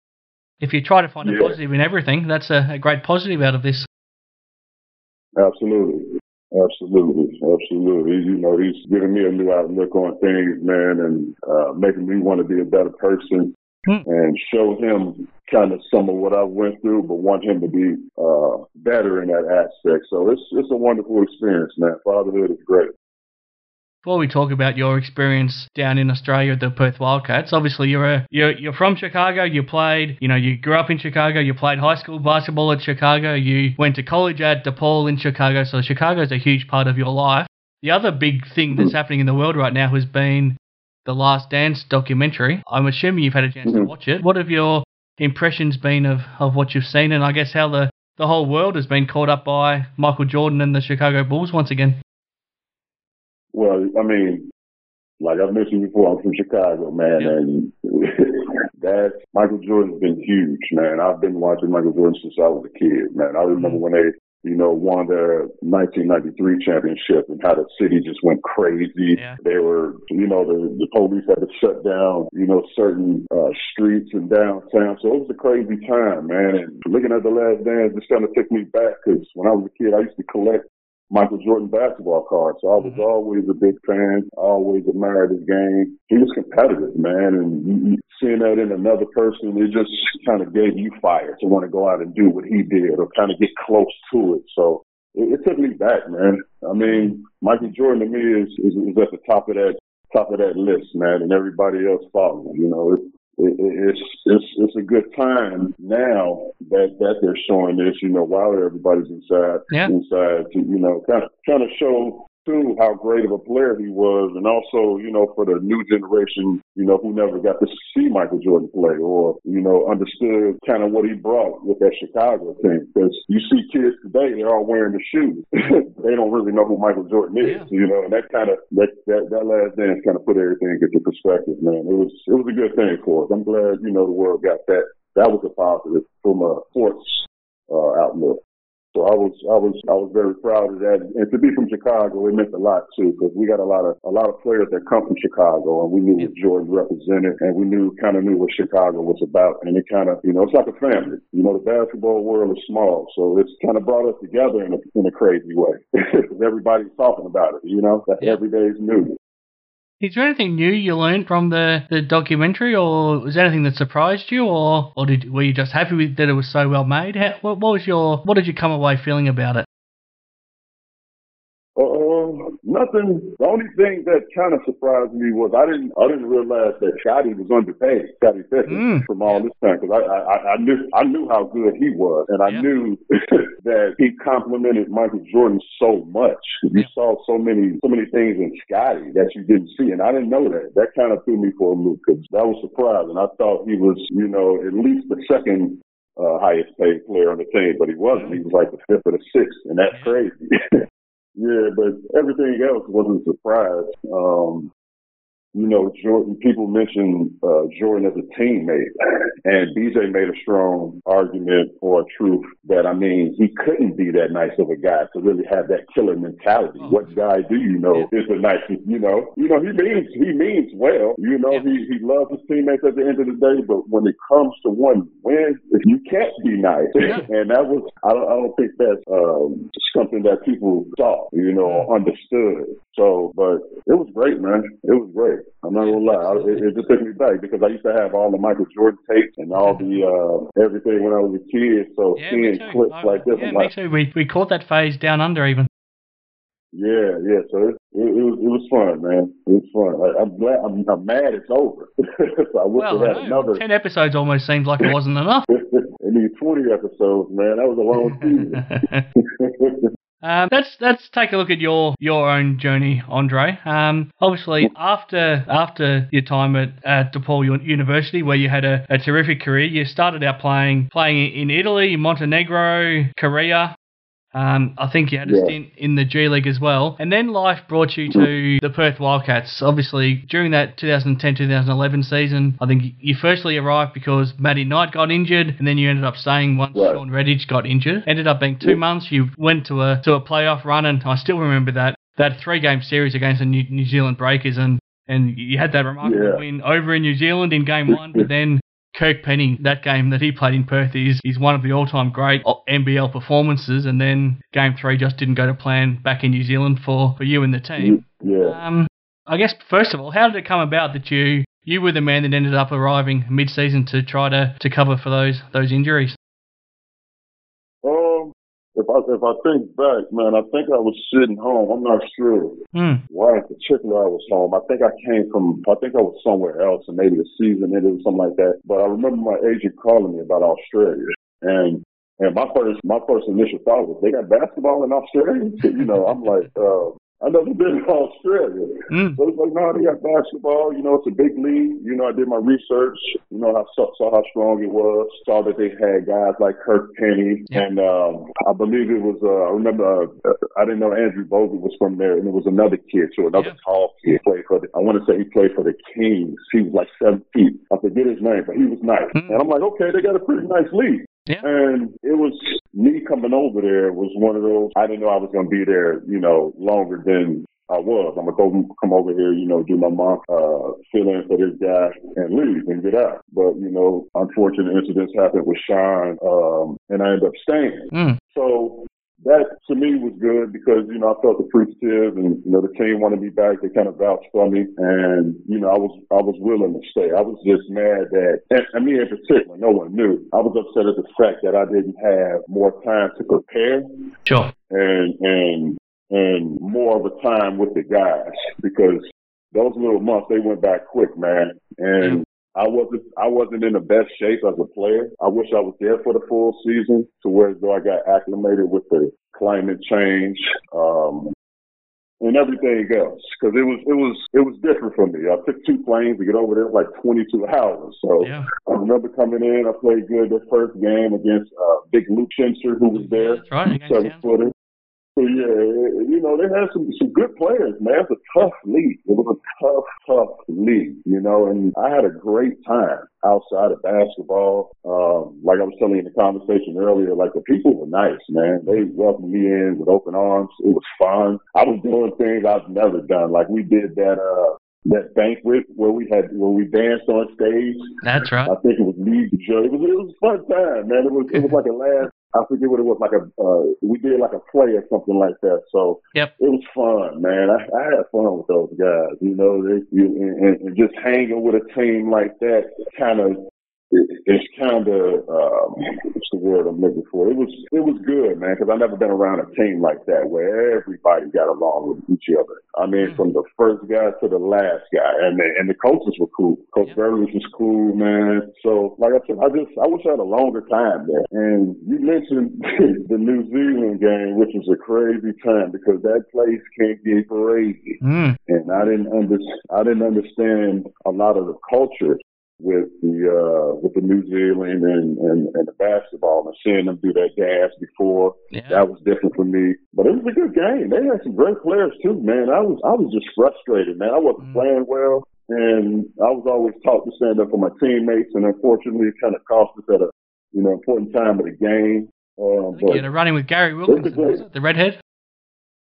if you try to find yeah. a positive in everything, that's a, a great positive out of this. Absolutely. Absolutely, absolutely. You know, he's giving me a new outlook on things, man, and uh, making me want to be a better person hmm. and show him kind of some of what I went through, but want him to be uh, better in that aspect. So it's it's a wonderful experience, man. Fatherhood is great. Before we talk about your experience down in Australia at the Perth Wildcats, obviously you're a, you're you're from Chicago. You played, you know, you grew up in Chicago. You played high school basketball at Chicago. You went to college at DePaul in Chicago. So Chicago is a huge part of your life. The other big thing that's happening in the world right now has been the Last Dance documentary. I'm assuming you've had a chance to mm-hmm. watch it. What have your impressions been of, of what you've seen, and I guess how the the whole world has been caught up by Michael Jordan and the Chicago Bulls once again? Well, I mean, like I mentioned before, I'm from Chicago, man, yep. and that Michael Jordan's been huge, man. I've been watching Michael Jordan since I was a kid, man. I remember mm-hmm. when they, you know, won their 1993 championship and how the city just went crazy. Yeah. They were, you know, the, the police had to shut down, you know, certain uh, streets in downtown. So it was a crazy time, man. And looking at the last dance, just kind of took me back because when I was a kid, I used to collect Michael Jordan basketball card. So I was mm-hmm. always a big fan. I always admired his game. He was competitive, man, and seeing that in another person, it just kind of gave you fire to want to go out and do what he did or kind of get close to it. So it, it took me back, man. I mean, Michael Jordan to me is, is is at the top of that top of that list, man, and everybody else following. You know, it, it's it's it's a good time now that that they're showing this. You know, while everybody's inside, yeah. inside to you know kind of trying to show too how great of a player he was, and also you know for the new generation, you know who never got to see Michael Jordan play or you know understood kind of what he brought with that Chicago team. Because you see kids today, they're all wearing the shoes. they don't really know who Michael Jordan is, yeah. you know, and that kind of that, that that last dance kind of put everything into perspective, man. It was it was a good thing for us. I'm glad you know the world got that. That was a positive from a sports uh, outlook. So I was, I was, I was very proud of that. And to be from Chicago, it meant a lot too, because we got a lot of, a lot of players that come from Chicago, and we knew what Jordan represented, and we knew, kind of knew what Chicago was about, and it kind of, you know, it's like a family. You know, the basketball world is small, so it's kind of brought us together in a, in a crazy way. Everybody's talking about it. You know, that every day is new. Is there anything new you learned from the, the documentary, or was there anything that surprised you, or or did were you just happy with that it was so well made? How, what, what was your what did you come away feeling about it? Nothing. The only thing that kind of surprised me was I didn't I didn't realize that Scottie was underpaid, Scottie Pippen, mm. from all this time because I, I I knew I knew how good he was, and I yeah. knew that he complimented Michael Jordan so much. You saw so many so many things in Scottie that you didn't see, and I didn't know that. That kind of threw me for a loop because that was surprising. I thought he was, you know, at least the second uh, highest paid player on the team, but he wasn't. He was like the fifth or the sixth, and that's crazy. Yeah, but everything else wasn't a surprise. Um, you know, Jordan, people mentioned uh, Jordan as a teammate, and BJ made a strong argument or a truth that, I mean, he couldn't be that nice of a guy to really have that killer mentality. Oh. What guy do you know yeah. is the nicest, you know? You know, he means, he means well. You know, yeah. he, he loves his teammates at the end of the day, but when it comes to one win, if you can't be nice. Yeah. and that was, I don't, I don't think that's um, something that people saw, you know, understood. So, but it was great, man. It was great. I'm not gonna lie. It, it, just took me back because I used to have all the Michael Jordan tapes and all the uh, everything when I was a kid. So yeah, seeing clips I, like this, yeah, me like, too. We we caught that phase down under even. Yeah, yeah. So it, it, it was it was fun, man. It was fun. I, am glad. I'm, I'm, mad it's over. so I wish well, we had another. Ten episodes almost seems like it wasn't enough. it needs 20 episodes, man. That was a long season. Um, let's let's take a look at your your own journey, Andre. Um, obviously, after after your time at, at DePaul University, where you had a, a terrific career, you started out playing playing in Italy, Montenegro, Korea, um, I think you had a yeah. stint in the G League as well. And then life brought you to the Perth Wildcats. Obviously, during that 2010 2011 season, I think you firstly arrived because Matty Knight got injured, and then you ended up staying once right. Sean Redhage got injured. Ended up being two yeah. months. You went to a to a playoff run, and I still remember that that three game series against the New, New Zealand Breakers, and and you had that remarkable yeah. win over in New Zealand in game one, but then Kirk Penney, that game that he played in Perth is, is one of the all time great NBL performances. And then game three just didn't go to plan back in New Zealand for, for you and the team. Yeah. Um, I guess, first of all, how did it come about that you, you were the man that ended up arriving mid season to try to, to cover for those, those injuries? If I if I think back, man, I think I was sitting home. I'm not sure mm. why in particular I was home. I think I came from. I think I was somewhere else, and maybe the season ended or something like that. But I remember my agent calling me about Australia, and and my first my first initial thought was they got basketball in Australia. you know, I'm like, uh, I never been to Australia. Mm. So it's like, no, they got basketball. You know, it's a big league. You know, I did my research. You know, I saw, saw how strong it was. Saw that they had guys like Kirk Penney. Yeah. And um, I believe it was, uh, I remember, uh, I didn't know Andrew Bogut was from there. And it was another kid, too, another yeah. tall kid. Played for the, I want to say he played for the Kings. He was like seven feet. I forget his name, but he was nice. Mm. And I'm like, okay, they got a pretty nice league. Yeah. And it was me coming over there was one of those, I didn't know I was going to be there, you know, longer than I was. I'm going to go come over here, you know, do my month, uh, fill in for this guy and leave and get out. But, you know, unfortunate incidents happened with Sean, um, and I ended up staying. Mm. So that to me was good because, you know, I felt appreciative and, you know, the team wanted me back. They kind of vouched for me and, you know, I was, I was willing to stay. I was just mad that, and, and me in particular, no one knew. I was upset at the fact that I didn't have more time to prepare. Sure. And, and, and more of a time with the guys because those little months, they went back quick, man. And, I wasn't I wasn't in the best shape as a player. I wish I was there for the full season to where though I got acclimated with the climate change, um, and everything else because it was it was it was different for me. I took two planes to get over there like 22 hours. So Yeah. I remember coming in. I played good the first game against uh, Big Luke Schenscher who was there, That's right. seven footer. So yeah, you know they had some some good players, man. It's a tough league. It was a tough, tough league, you know. And I had a great time outside of basketball. Um, like I was telling you in the conversation earlier, like the people were nice, man. They welcomed me in with open arms. It was fun. I was doing things I've never done. Like we did that uh that banquet where we had where we danced on stage. That's right. I think it was League Joe. It was it was a fun time, man. It was it was like a last. I forget what it was like a. Uh, we did like a play or something like that. So Yep. it was fun, man. I, I had fun with those guys. You know, they, you, and, and just hanging with a team like that kind of. It, it's kind of um, what's the word I'm looking for? It was it was good, man, because I never been around a team like that where everybody got along with each other. I mean, Mm. from the first guy to the last guy, and the, and the coaches were cool. Coach Yeah. Burley was cool, man. So, like I said, I just I wish I had a longer time there. And you mentioned the New Zealand game, which was a crazy time because that place can get crazy Mm. and I didn't under, I didn't understand a lot of the culture with the uh with the New Zealand and, and and the basketball and seeing them do that dance before Yeah. that was different for me. But it was a good game. They had some great players too, man. I was I was just frustrated, man. I wasn't Mm. playing well and I was always taught to stand up for my teammates and unfortunately it kinda cost us at a you know, important time of the game. Um, but you had a running with Gary Wilkinson, the redhead.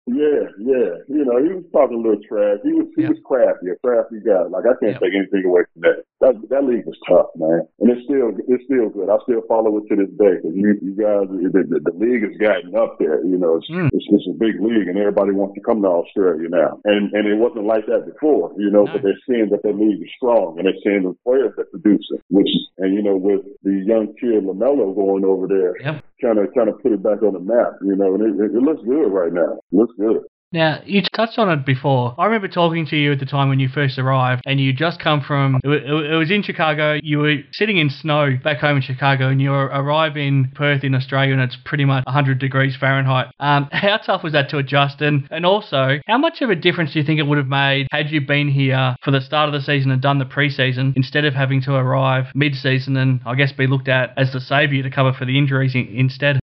yeah, yeah. You know, he was talking a little trash. He was he Yeah. was crafty, a crafty guy. Like I can't Yeah. take anything away from that. That that league was tough, man, and it's still it's still good. I still follow it to this day because you you guys the, the, the league has gotten up there. You know, it's, Mm. it's it's a big league, and everybody wants to come to Australia now. And and it wasn't like that before. You know, No. but they're seeing that their league is strong, and they're seeing the players that produce it. Which and you know, with the young kid Lamelo going over there, kind of kind of put it back on the map. You know, and it, it, it looks good right now. It looks good. Now, you touched on it before. I remember talking to you at the time when you first arrived, and you just come from, it was in Chicago. You were sitting in snow back home in Chicago, and you arrive in Perth in Australia, and it's pretty much 100 degrees Fahrenheit. Um, how tough was that to adjust? And, and also, how much of a difference do you think it would have made had you been here for the start of the season and done the preseason instead of having to arrive mid season and, I guess, be looked at as the saviour to cover for the injuries in, instead?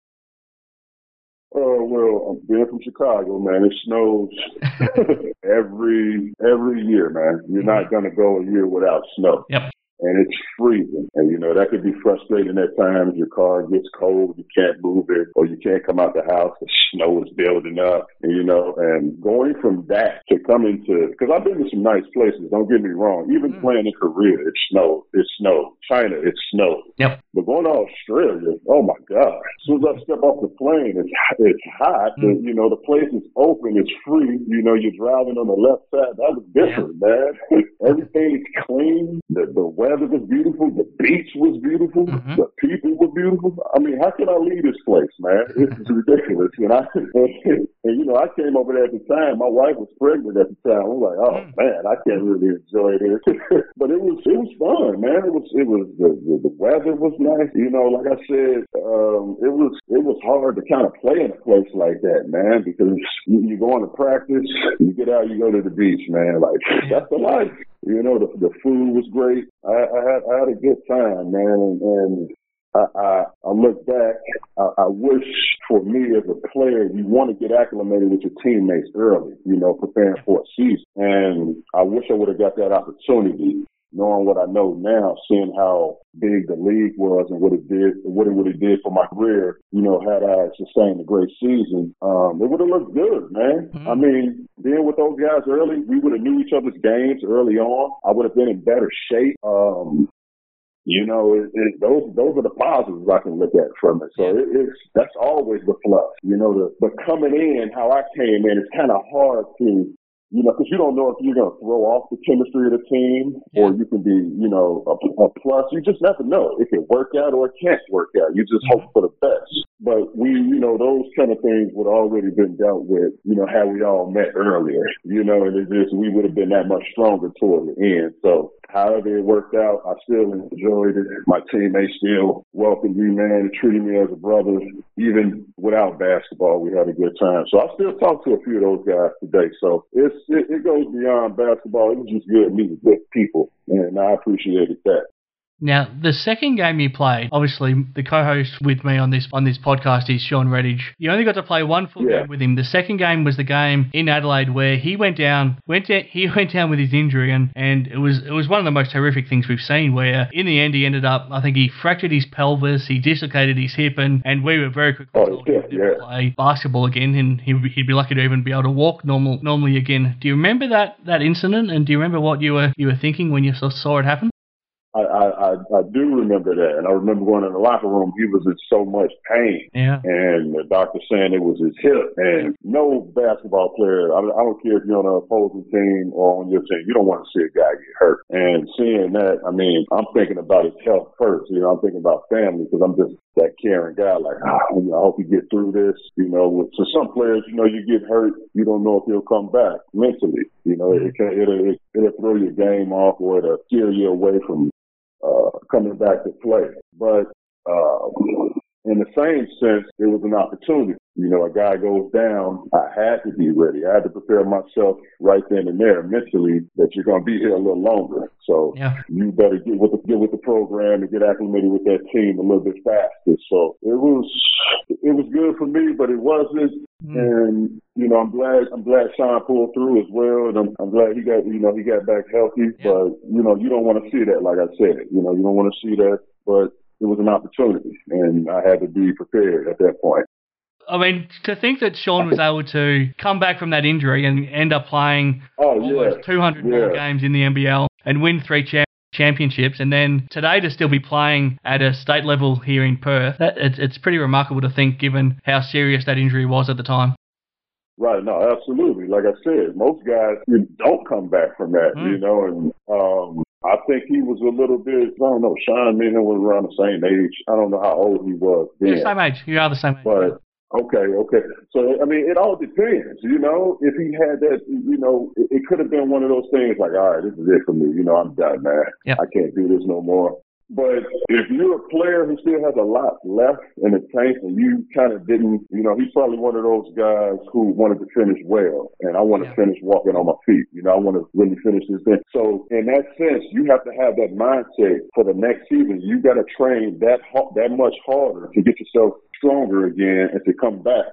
Being from Chicago, man. It snows every every year, man. You're not mm-hmm. gonna go a year without snow. Yep. And it's freezing, and you know that could be frustrating at times. Your car gets cold, you can't move it, or you can't come out the house. The snow is building up, and you know. And going from that to coming to, because I've been to some nice places. Don't get me wrong. Even Mm. playing in Korea, it snowed. It snowed. China, it snowed. Yep. But going to Australia, oh my God! As soon as I step off the plane, it's it's hot. Mm. The, you know, the place is open. It's free. You know, you're driving on the left side. That was different, man. Everything is clean. The the weather was beautiful. The beach was beautiful. Mhm. The people were beautiful. I mean, how can I leave this place, man? This is ridiculous. And I and, you know, I came over there at the time. My wife was pregnant at the time. I'm like, oh Mm. man, I can't really enjoy this. but it was it was fun, man. It was it was the, the the weather was nice. You know, like I said, um, it was it was hard to kind of play in a place like that, man, because you, you go on to practice, you get out, you go to the beach, man. Like that's the life. You know, the the food was great. I, I had I had a good time, man, and, and I, I, I look back, I, I wish for me as a player, you want to get acclimated with your teammates early, you know, preparing for a season. And I wish I would have got that opportunity, knowing what I know now, seeing how big the league was and what it did, what it would have did for my career, you know, had I sustained a great season, um, it would have looked good, man. Mhm. I mean, being with those guys early, we would have knew each other's games early on. I would have been in better shape. Um, You know, it, it, those those are the positives I can look at from it. So it, it's that's always the plus. You know, the, but coming in, how I came in, it's kind of hard to you know, because you don't know if you're going to throw off the chemistry of the team or you can be, you know, a, a plus. You just never know. It can work out or it can't work out. You just hope mm-hmm. for the best. But we, you know, those kind of things would already been dealt with, you know, had we all met earlier, you know, and it just, we would have been that much stronger toward the end. So however it worked out, I still enjoyed it. My teammates still welcomed me, man, and treated me as a brother. Even without basketball, we had a good time. So I still talk to a few of those guys today. So it's, it, it goes beyond basketball. It was just good meeting good people, and I appreciated that. Now, the second game you played, obviously the co-host with me on this on this podcast is Sean Redhage. You only got to play one full Yeah. game with him. The second game was the game in Adelaide where he went down, went down, he went down with his injury, and, and it was it was one of the most horrific things we've seen. Where in the end he ended up, I think he fractured his pelvis, he dislocated his hip, and, and we were very quickly Oh, yeah, yeah. play basketball again, and he, he'd be lucky to even be able to walk normal normally again. Do you remember that that incident, and do you remember what you were you were thinking when you saw it happen? I, I, I, do remember that, and I remember going in the locker room. He was in so much pain, Yeah. and the doctor saying it was his hip. And no basketball player, I, I don't care if you're on an opposing team or on your team, you don't want to see a guy get hurt. And seeing that, I mean, I'm thinking about his health first. You know, I'm thinking about family because I'm just that caring guy. Like, ah, you know, I hope you get through this. You know, so some players, you know, you get hurt, you don't know if he'll come back mentally. You know, it can, it'll, it'll throw your game off or it'll steer you away from uh, coming back to play. But uh, in the same sense, it was an opportunity. You know, a guy goes down, I had to be ready. I had to prepare myself right then and there mentally that you're going to be here a little longer. So Yeah. you better get with the get with the program and get acclimated with that team a little bit faster. So it was it was good for me, but it wasn't. Hmm. And you know, I'm glad I'm glad Sean pulled through as well, and I'm, I'm glad he got you know he got back healthy. Yeah. But you know, you don't want to see that, like I said. You know, you don't want to see that, but it was an opportunity, and I had to be prepared at that point. I mean, to think that Sean was able to come back from that injury and end up playing Oh almost yeah, 200 more games in the NBL and win three cha- championships, and then today to still be playing at a state level here in Perth, that, it's, it's pretty remarkable to think given how serious that injury was at the time. Right, no, absolutely. Like I said, most guys you don't come back from that, Mm. you know, and um I think he was a little bit I don't know, Sean me and him were around the same age. I don't know how old he was You're then. the same age. You are the same age. But okay, okay. So I mean, it all depends. You know, if he had that, you know, it, it could have been one of those things like, all right, this is it for me. You know, I'm done, man. Yep. I can't do this no more. But if you're a player who still has a lot left in the tank and you kind of didn't, you know, he's probably one of those guys who wanted to finish well. And I want to Yeah. finish walking on my feet. You know, I want to really finish this thing. So in that sense, you have to have that mindset for the next season. You got to train that that much harder to get yourself stronger again and to come back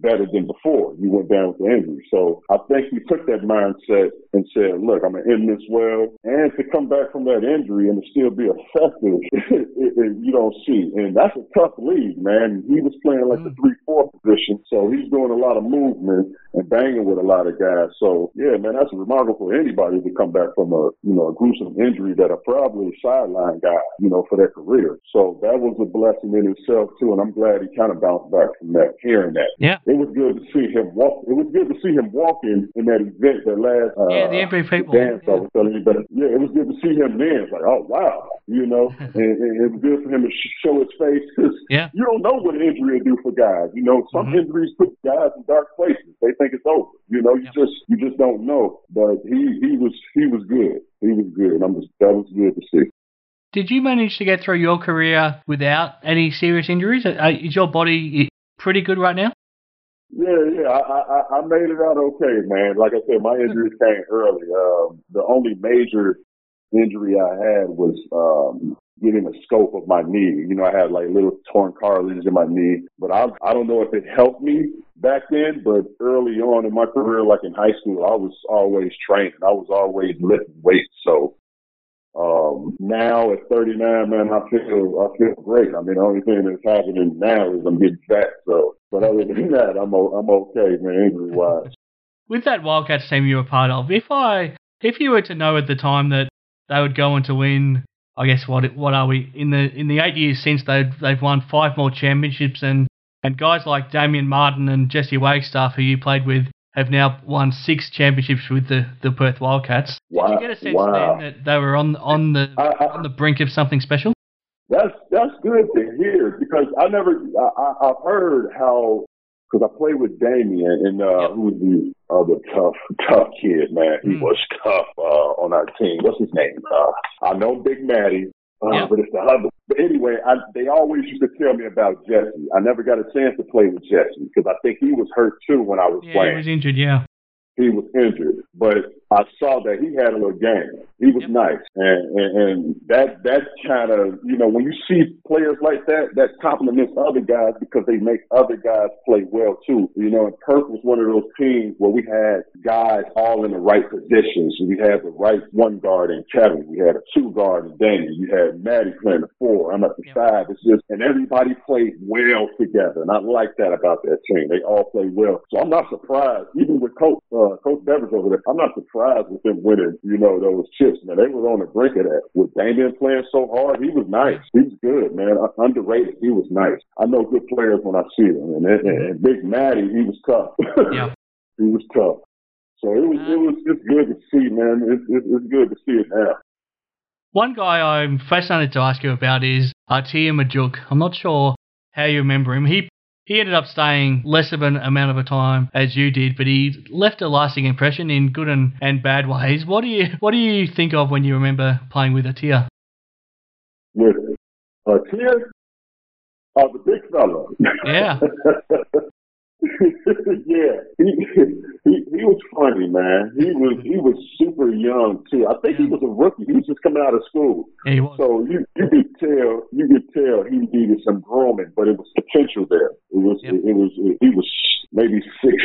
better than before you went down with the injury. So I think he took that mindset and said, look, I'm going to end this well. And to come back from that injury and to still be effective, it, it, you don't see. And that's a tough league, man. He was playing like the mm. 3-4 position. So he's doing a lot of movement and banging with a lot of guys. So yeah, man, that's remarkable for anybody to come back from a, you know, a gruesome injury that are probably sideline guy, you know, for their career. So that was a blessing in itself too. And I'm glad he kind of bounced back from that, hearing that Yeah. It was good to see him walk. It was good to see him walking in that event, that last uh, Yeah, the MVP dance I was telling you about. Yeah, it was good to see him then. It's like, oh wow, you know, and, and it was good for him to sh- show his face because Yeah. you don't know what an injury will do for guys. You know, some Mhm. injuries put guys in dark places. They think it's over. You know, you Yeah. just you just don't know. But he he was he was good. He was good. I'm just that was good to see. Did you manage to get through your career without any serious injuries? Uh, Is your body pretty good right now? Yeah, yeah, I, I I made it out okay, man. Like I said, my injuries came early. Um, the only major injury I had was um, getting a scope of my knee. You know, I had like little torn cartilage in my knee, but I I don't know if it helped me back then. But early on in my career, like in high school, I was always training. I was always lifting weights. So um, now at 39, man, I feel I feel great. I mean, the only thing that's happening now is I'm getting fat. So, but other than that, I'm I'm okay, man, injury wise. With that Wildcats team you were part of, if I if you were to know at the time that they would go on to win, I guess what what are we in the in the eight years since they've they've won five more championships and and guys like Damian Martin and Jesse Wagstaff who you played with have now won six championships with the, the Perth Wildcats. Did Wow. you get a sense Wow. then that they were on on the I- I- on the brink of something special? That's that's good to hear because I never I, I've heard how because I played with Damian and uh, Yep. who was the other tough tough kid man. He Mm. was tough uh, on our team. What's his name? Uh, I know Big Matty. Uh, Yep. But it's the other. But anyway, I, they always used to tell me about Jesse. I never got a chance to play with Jesse because I think he was hurt too when I was Yeah, playing he was injured. Yeah, he was injured, but I saw that he had a little game. He was Yep. nice, and, and and that that kind of you know when you see players like that, that compliments other guys because they make other guys play well too. You know, and Perth was one of those teams where we had guys all in the right positions. We had the right one guard in Kevin. We had a two guard in Daniel. You had Matty playing the four. I'm at the Yep. five. It's just and everybody played well together, and I like that about that team. They all play well, so I'm not surprised. Even with Coach uh, Coach Devers over there, I'm not surprised with them winning. You know those chips, man. They was on the brink of that. With Damian playing so hard, he was nice. He was good, man. Uh, Underrated. He was nice. I know good players when I see them, and, and, and Big Matty, he was tough. yeah. he was tough. So it was it was it's good to see, man. It's it's, it's good to see it now. One guy I'm fascinated to ask you about is Ater Majok. I'm not sure how you remember him. He he ended up staying less of an amount of a time as you did, but he left a lasting impression in good and, and bad ways. What do you what do you think of when you remember playing with Ater? with a tear of the big fella. Yeah. yeah, he, he he was funny, man. He was he was super young too. I think he was a rookie. He was just coming out of school, Yeah, so you you could tell you could tell he needed some grooming, but it was potential there. It was Yep. it, was he was maybe six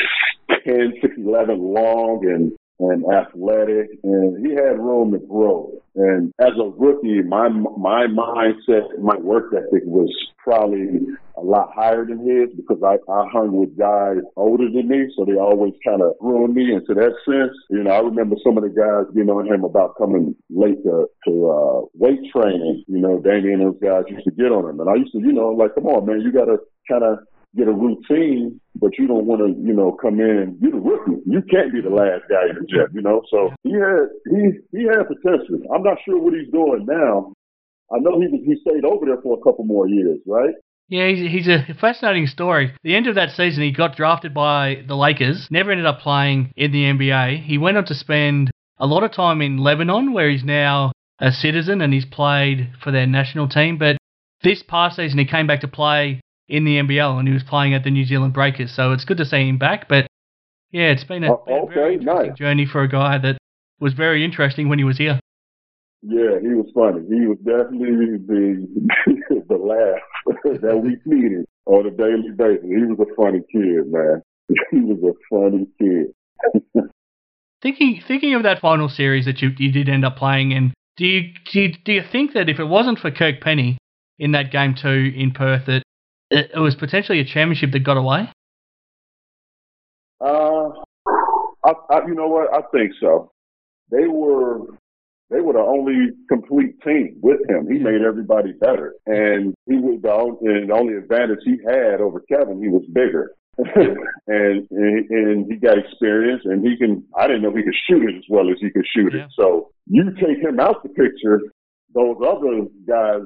ten, six eleven long and and athletic, and he had room to grow. And as a rookie, my my mindset, my work ethic was probably a lot higher than his because I, I hung with guys older than me, so they always kind of groomed me into that sense. You know, I remember some of the guys getting on him about coming late to to uh, weight training. You know, Damian and those guys used to get on him, and I used to, you know, like, come on, man, you got to kind of get a routine, but you don't want to, you know, come in. You're the rookie. You can't be the last guy in the gym, you know. So he had he he had potential. I'm not sure what he's doing now. I know he he stayed over there for a couple more years, right? Yeah, he's, he's a fascinating story. The end of that season, he got drafted by the Lakers, never ended up playing in the NBA. He went on to spend a lot of time in Lebanon, where he's now a citizen and he's played for their national team. But this past season, he came back to play in the NBL and he was playing at the New Zealand Breakers. So it's good to see him back. But yeah, it's been a, Oh, been a very interesting nice. journey for a guy that was very interesting when he was here. Yeah, he was funny. He was definitely the the laugh that we needed on a daily basis. He was a funny kid, man. He was a funny kid. Thinking thinking of that final series that you you did end up playing in, do you do you, do you think that if it wasn't for Kirk Penney in that game two in Perth, that it, it was potentially a championship that got away? Uh, I, I, you know what? I think so. They were they were the only complete team with him. He made everybody better, and he was the only, and the only advantage he had over Kevin. He was bigger, and, and and he got experience, and he can. I didn't know he could shoot it as well as he could shoot Yeah. it. So you take him out the picture, those other guys,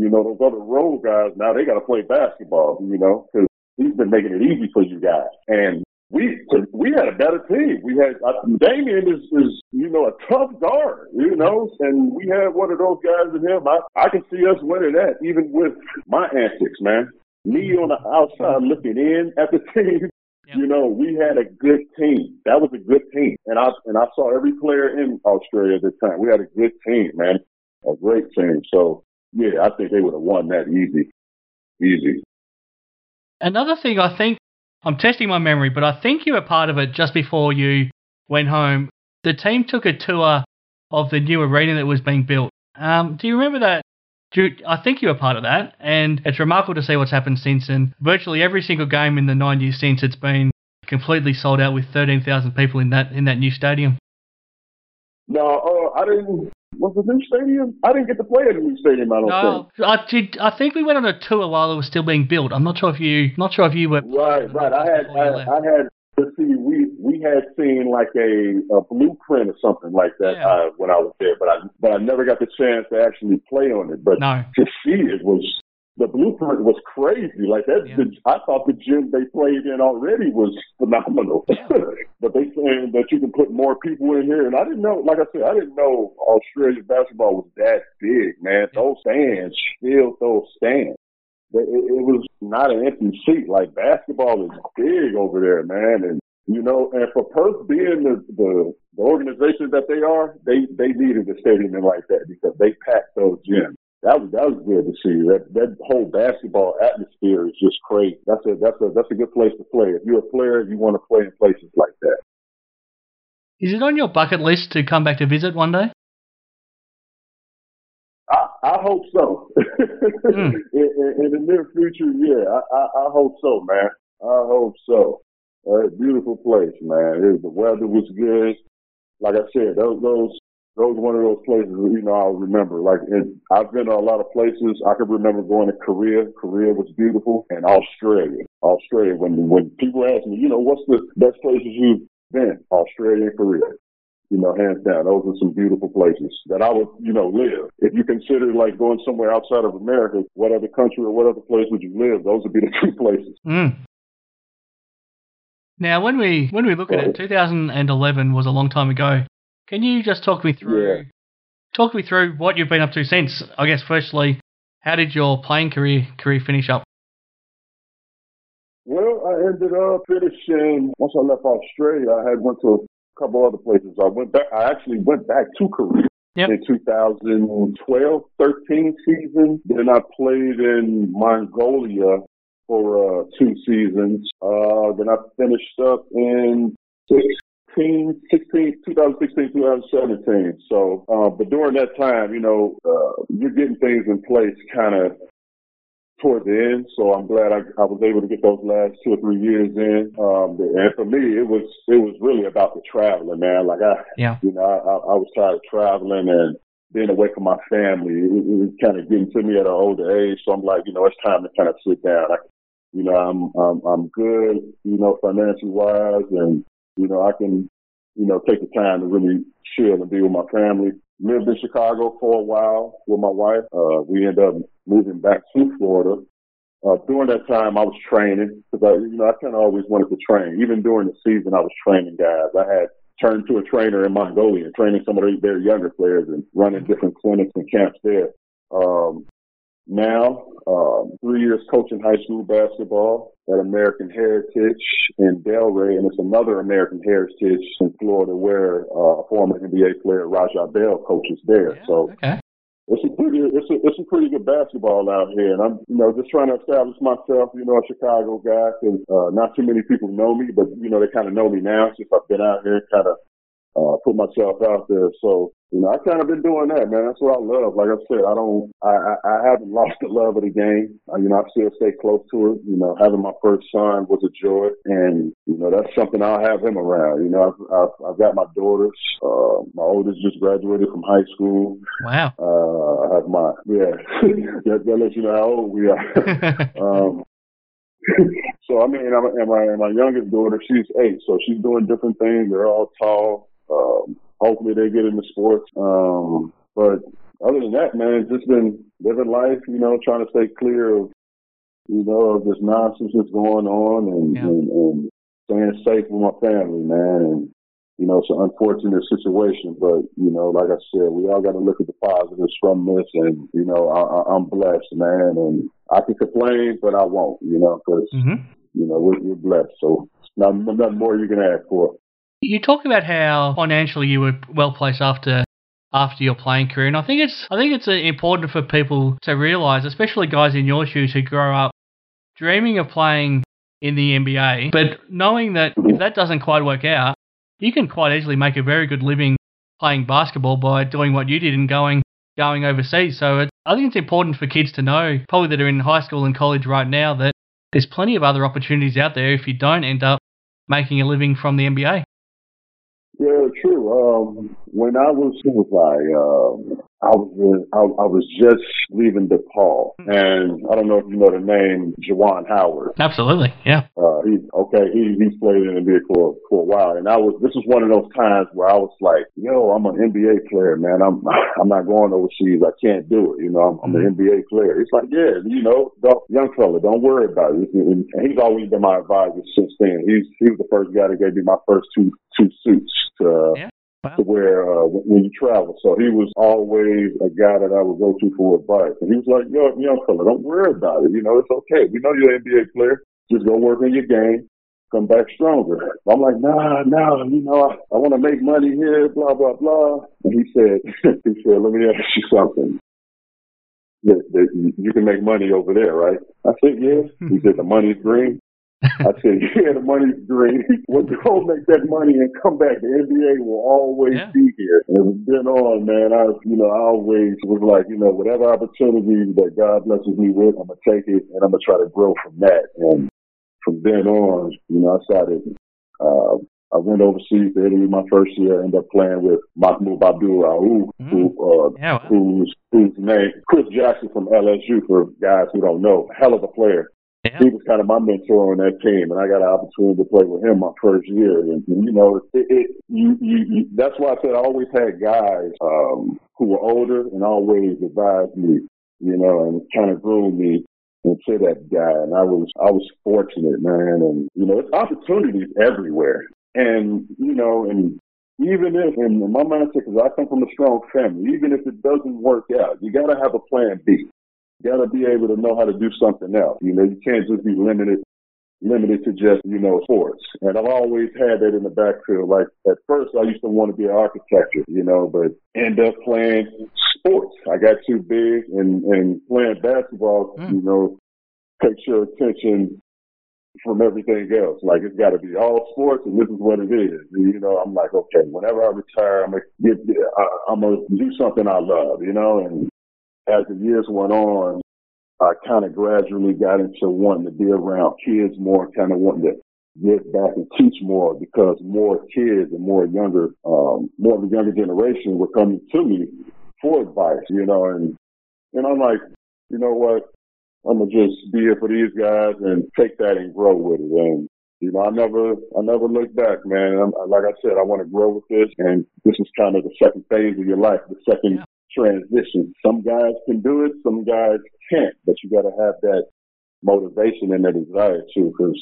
you know, those other role guys. Now they got to play basketball, you know, because he's been making it easy for you guys, and we we had a better team. We had uh, Damian is is you know a tough guard, you know, and we had one of those guys in him. I I can see us winning that, even with my antics, man. Me on the outside looking in at the team. Yep. You know, we had a good team. That was a good team, and I and I saw every player in Australia at the time. We had a good team, man, a great team. So yeah, I think they would have won that easy, easy. Another thing, I think I'm testing my memory, but I think you were part of it just before you went home. The team took a tour of the new arena that was being built. Um, do you remember that? Do you, I think you were part of that, and it's remarkable to see what's happened since. And virtually every single game in the nine years since, it's been completely sold out with 13,000 people in that in that new stadium. No, uh, I didn't. Was the new stadium? I didn't get to play at the new stadium. I don't No, think. I did. I think we went on a tour while it was still being built. I'm not sure if you, not sure if you were. Right, right. I had, I. I had. Let's see, we we had seen like a, a blueprint or something like that Yeah. uh, when I was there, but I but I never got the chance to actually play on it. But No. to see it was the blueprint was crazy. Like that, Yeah. the, I thought the gym they played in already was phenomenal. but they saying that you can put more people in here, and I didn't know. Like I said, I didn't know Australian basketball was that big, man. Those stands filled those stands. It, it it was not an empty seat. Like basketball is big over there, man, and you know, and for Perth being the, the the organization that they are, they they needed a stadium in like that because they packed those gyms. That was that was good to see. That that whole basketball atmosphere is just crazy. That's a that's a that's a good place to play. If you're a player, you want to play in places like that. Is it on your bucket list to come back to visit one day? I, I hope so. Hmm. in, in, in the near future, yeah, I, I, I hope so, man. I hope so. Uh, beautiful place, man. It, the weather was good. Like I said, those those those one of those places you know I'll remember. Like I've been to a lot of places. I can remember going to Korea. Korea was beautiful, and Australia. Australia. When when people ask me, you know, what's the best places you've been? Australia and Korea you know, hands down. Those are some beautiful places that I would, you know, live. If you consider like going somewhere outside of America, what other country or what other place would you live? Those would be the two places. Mm. Now, when we when we look at it, 2011 was a long time ago. Can you just talk me through Yeah. talk me through what you've been up to since? I guess firstly, how did your playing career career finish up? Well, I ended up finishing once I left Australia. I had went to a couple other places. I went back. I actually went back to Korea Yep. in 2012, 13 season. Then I played in Mongolia for uh, two seasons. Uh, then I finished up in 16, 16, 2016, 2017. So, uh, but during that time, you know, uh, you're getting things in place kind of toward the end. So I'm glad I, I was able to get those last two or three years in. Um, and for me, it was it was really about the traveling, man. Like I, Yeah. you know, I, I, was tired of traveling and being away from my family. It, it was kind of getting to me at an older age. So I'm like, you know, it's time to kind of sit down. I, you know, I'm I'm I'm good, you know, financially wise, and you know, I can, you know, take the time to really chill and be with my family. Lived in Chicago for a while with my wife. Uh, we ended up moving back to Florida. Uh, during that time, I was training because I, you know, I kind of always wanted to train. Even during the season, I was training guys. I had turned to a trainer in Mongolia, training some of their, younger players and running different clinics and camps there. Um, now, um, three years coaching high school basketball at American Heritage in Delray, and it's another American Heritage in Florida where uh, former NBA player Raja Bell coaches there. So Okay. it's a pretty it's a it's some pretty good basketball out here, and I'm you know just trying to establish myself. You know, a Chicago guy, because uh, not too many people know me, but you know they kind of know me now since I've been out here, kind of uh, put myself out there. So you know, I kind of been doing that, man. That's what I love. Like I said, I don't, I, I, I haven't lost the love of the game. Uh, you know, I still stay close to it. You know, having my first son was a joy, and you know that's something I'll have him around. You know, I've, I've, I've got my daughters. Uh, my oldest just graduated from high school. Wow. Uh, I have my yeah. that, that lets you know how old we are. um, so I mean, and my, and my and my youngest daughter, she's eight, so she's doing different things. They're all tall. Um, hopefully, they get into sports. Um, but other than that, man, it's just been living life. You know, trying to stay clear of you know of this nonsense that's going on, and, Yeah. and, and staying safe with my family, man. And you know, it's an unfortunate situation, but you know, like I said, we all got to look at the positives from this, and you know, I, I, I'm blessed, man, and I can complain, but I won't, you know, because hmm you know we're, we're blessed, so not, nothing more you can ask for. You talk about how financially you were well placed after after your playing career, and I think it's I think it's uh, important for people to realise, especially guys in your shoes who grow up dreaming of playing in the NBA, but knowing that if that doesn't quite work out, you can quite easily make a very good living playing basketball by doing what you did and going going overseas. So it, I think it's important for kids to know, probably that are in high school and college right now, that there's plenty of other opportunities out there if you don't end up making a living from the NBA. Yeah, true. um, when I was, was like, um, I was in, I, I was just leaving DePaul, and I don't know if you know the name Juwan Howard. Absolutely, yeah. Uh, he okay, he he's played in the NBA for for a while, and I was this was one of those times where I was like, yo, I'm an NBA player, man. I'm I'm not going overseas. I can't do it. You know, I'm, I'm an NBA player. He's like, yeah, you know, don't, young fella, don't worry about it. And he's always been my advisor since then. He's he was the first guy that gave me my first two two suits to uh, Yeah. Wow. wear uh, when you travel. So he was always a guy that I would go to for advice. And he was like, yo, young fella, don't worry about it. You know, it's okay. We know you're an NBA player. Just go work on your game. Come back stronger. I'm like, nah, nah, you know, I, I want to make money here, blah, blah, blah. And he said, he said, let me ask you something. That, that you can make money over there, right? I said, yeah. He said, the money's green. I said, yeah, the money's green. Well, go make that money and come back. The NBA will always Yeah. be here. And from then on, man, I, you know, I always was like, you know, whatever opportunity that God blesses me with, I'm going to take it and I'm going to try to grow from that. And from then on, you know, I started, uh, I went overseas to Italy my first year, I ended up playing with Mahmoud Abdul Rauf, who, uh, Yeah, wow. who's, whose name, Chris Jackson from LSU, for guys who don't know, hell of a player Yeah. he was kind of my mentor on that team, and I got an opportunity to play with him my first year. And, and, you know, it, it you, you, you, that's why I said I always had guys um, who were older and always advised me, you know, and kind of groomed me into that guy. And I was I was fortunate, man. And you know, it's opportunities everywhere. And you know, and even if, and my mindset, because I come from a strong family, even if it doesn't work out, you got to have a plan B got to be able to know how to do something else. You know, you can't just be limited limited to just, you know, sports. And I've always had that in the backfield. Like at first I used to want to be an architecture, you know, but end up playing sports. I got too big and, and playing basketball, Mm. you know, takes your attention from everything else. Like it's got to be all sports, and this is what it is. And, you know, I'm like, okay, whenever I retire, I'm gonna get, I, I'm gonna do something I love, you know. And as the years went on, I kind of gradually got into wanting to be around kids more, kind of wanting to give back and teach more because more kids and more younger, um, more of the younger generation were coming to me for advice, you know, and and I'm like, you know what, I'm gonna just be here for these guys and take that and grow with it. And you know, I never, I never look back, man. I'm, like I said, I want to grow with this, and this is kind of the second phase of your life, the second. Transition. Some guys can do it, some guys can't, but you got to have that motivation and that desire too, because.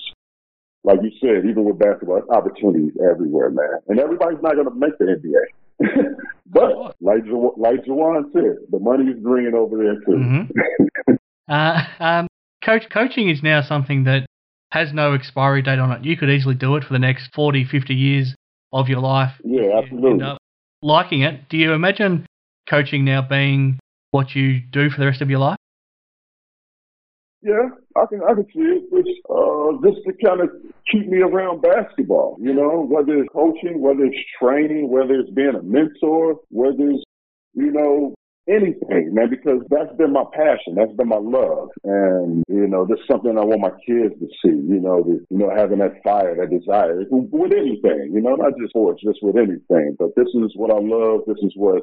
Like you said, even with basketball, there's opportunities everywhere, man. And everybody's not going to make the NBA. but like Ju- like Juwan said, the money is green over there too. hmm uh, um, coach, coaching is now something that has no expiry date on it. You could easily do it for the next 40, 50 years of your life. Yeah, You absolutely. End up liking it. Do you imagine coaching now being what you do for the rest of your life? Yeah, I can I can see it. It's uh just to kind of keep me around basketball, you know, whether it's coaching, whether it's training, whether it's being a mentor, whether it's you know anything, man, because that's been my passion, that's been my love, and you know, this is something I want my kids to see, you know, the, you know, having that fire, that desire with anything, you know, not just sports, just with anything. But this is what I love. This is what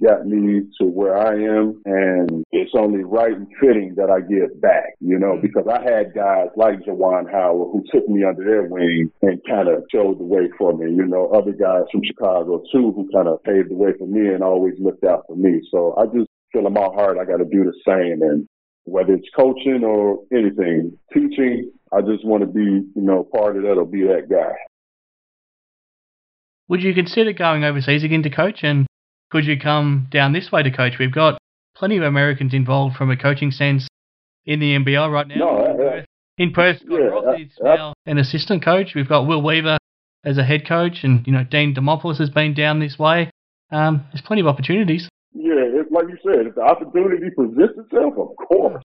got me to where I am, and it's only right and fitting that I give back, you know, mm-hmm. because I had guys like Juwan Howard who took me under their wing and kind of showed the way for me, you know, other guys from Chicago too who kind of paved the way for me and always looked out for me. So I just feel in my heart I got to do the same, and whether it's coaching or anything, teaching, I just want to be, you know, part of that or be that guy. Would you consider going overseas again to coach? And could you come down this way to coach? We've got plenty of Americans involved from a coaching sense in the NBL right now. No, in uh, Perth, in Perth Scott yeah, Roth is uh, now an assistant coach. We've got Will Weaver as a head coach, and you know Dean Demopoulos has been down this way. Um, there's plenty of opportunities. Yeah, it's like you said, if the opportunity presents itself, of course.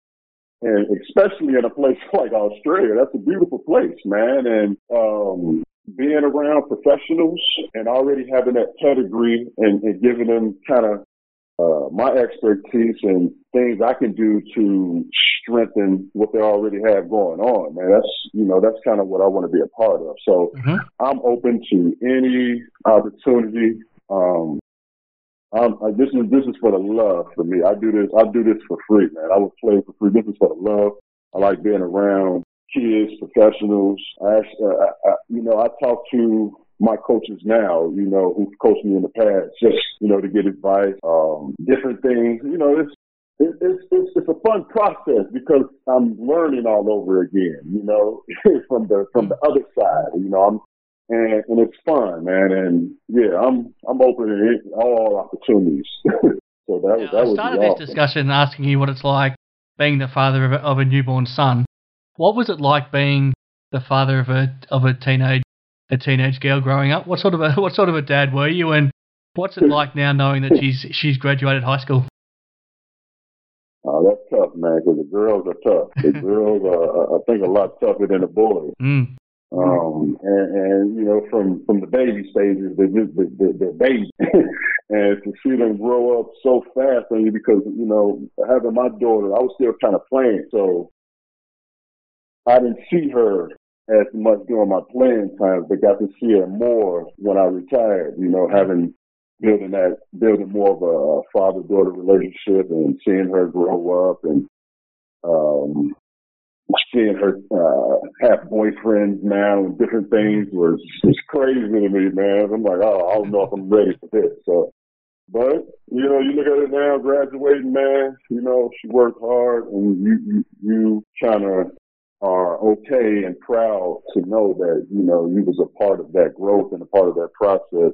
And especially in a place like Australia, that's a beautiful place, man. And um, being around professionals and already having that pedigree and, and giving them kind of uh, my expertise and things I can do to strengthen what they already have going on, man. That's you know that's kind of what I want to be a part of. So Mhm. I'm open to any opportunity Um, um, this is this is for the love for me. I do this. I do this for free, man. I would play for free. This is for the love. I like being around kids, professionals. I, uh, I, I you know, I talk to my coaches now, you know, who've coached me in the past, just you know, to get advice, um, different things. You know, it's it's, it's it's a fun process because I'm learning all over again. You know, from the from the other side. You know, I'm and and it's fun, man. And yeah, I'm I'm open to all opportunities. so that was that I started this awesome. discussion asking you what it's like being the father of a, of a newborn son. What was it like being the father of a of a teenage a teenage girl growing up? What sort of a what sort of a dad were you, and what's it like now knowing that she's she's graduated high school? Oh, that's tough, man, because the girls are tough. The girls are, I think, a lot tougher than the boys. Mm. Um, and, and, you know, from, from the baby stages, they're just, the the they're babies. and to see them grow up so fast on you because, you know, having my daughter, I was still kind of playing. So I didn't see her as much during my playing times, but got to see her more when I retired, you know, having building that building more of a father daughter relationship and seeing her grow up and um seeing her uh have boyfriends now and different things was just crazy to me, man. I'm like, oh, I don't know if I'm ready for this. So but, you know, you look at it now, graduating, man, you know, she worked hard and you you, you kinda are okay and proud to know that, you know, you was a part of that growth and a part of that process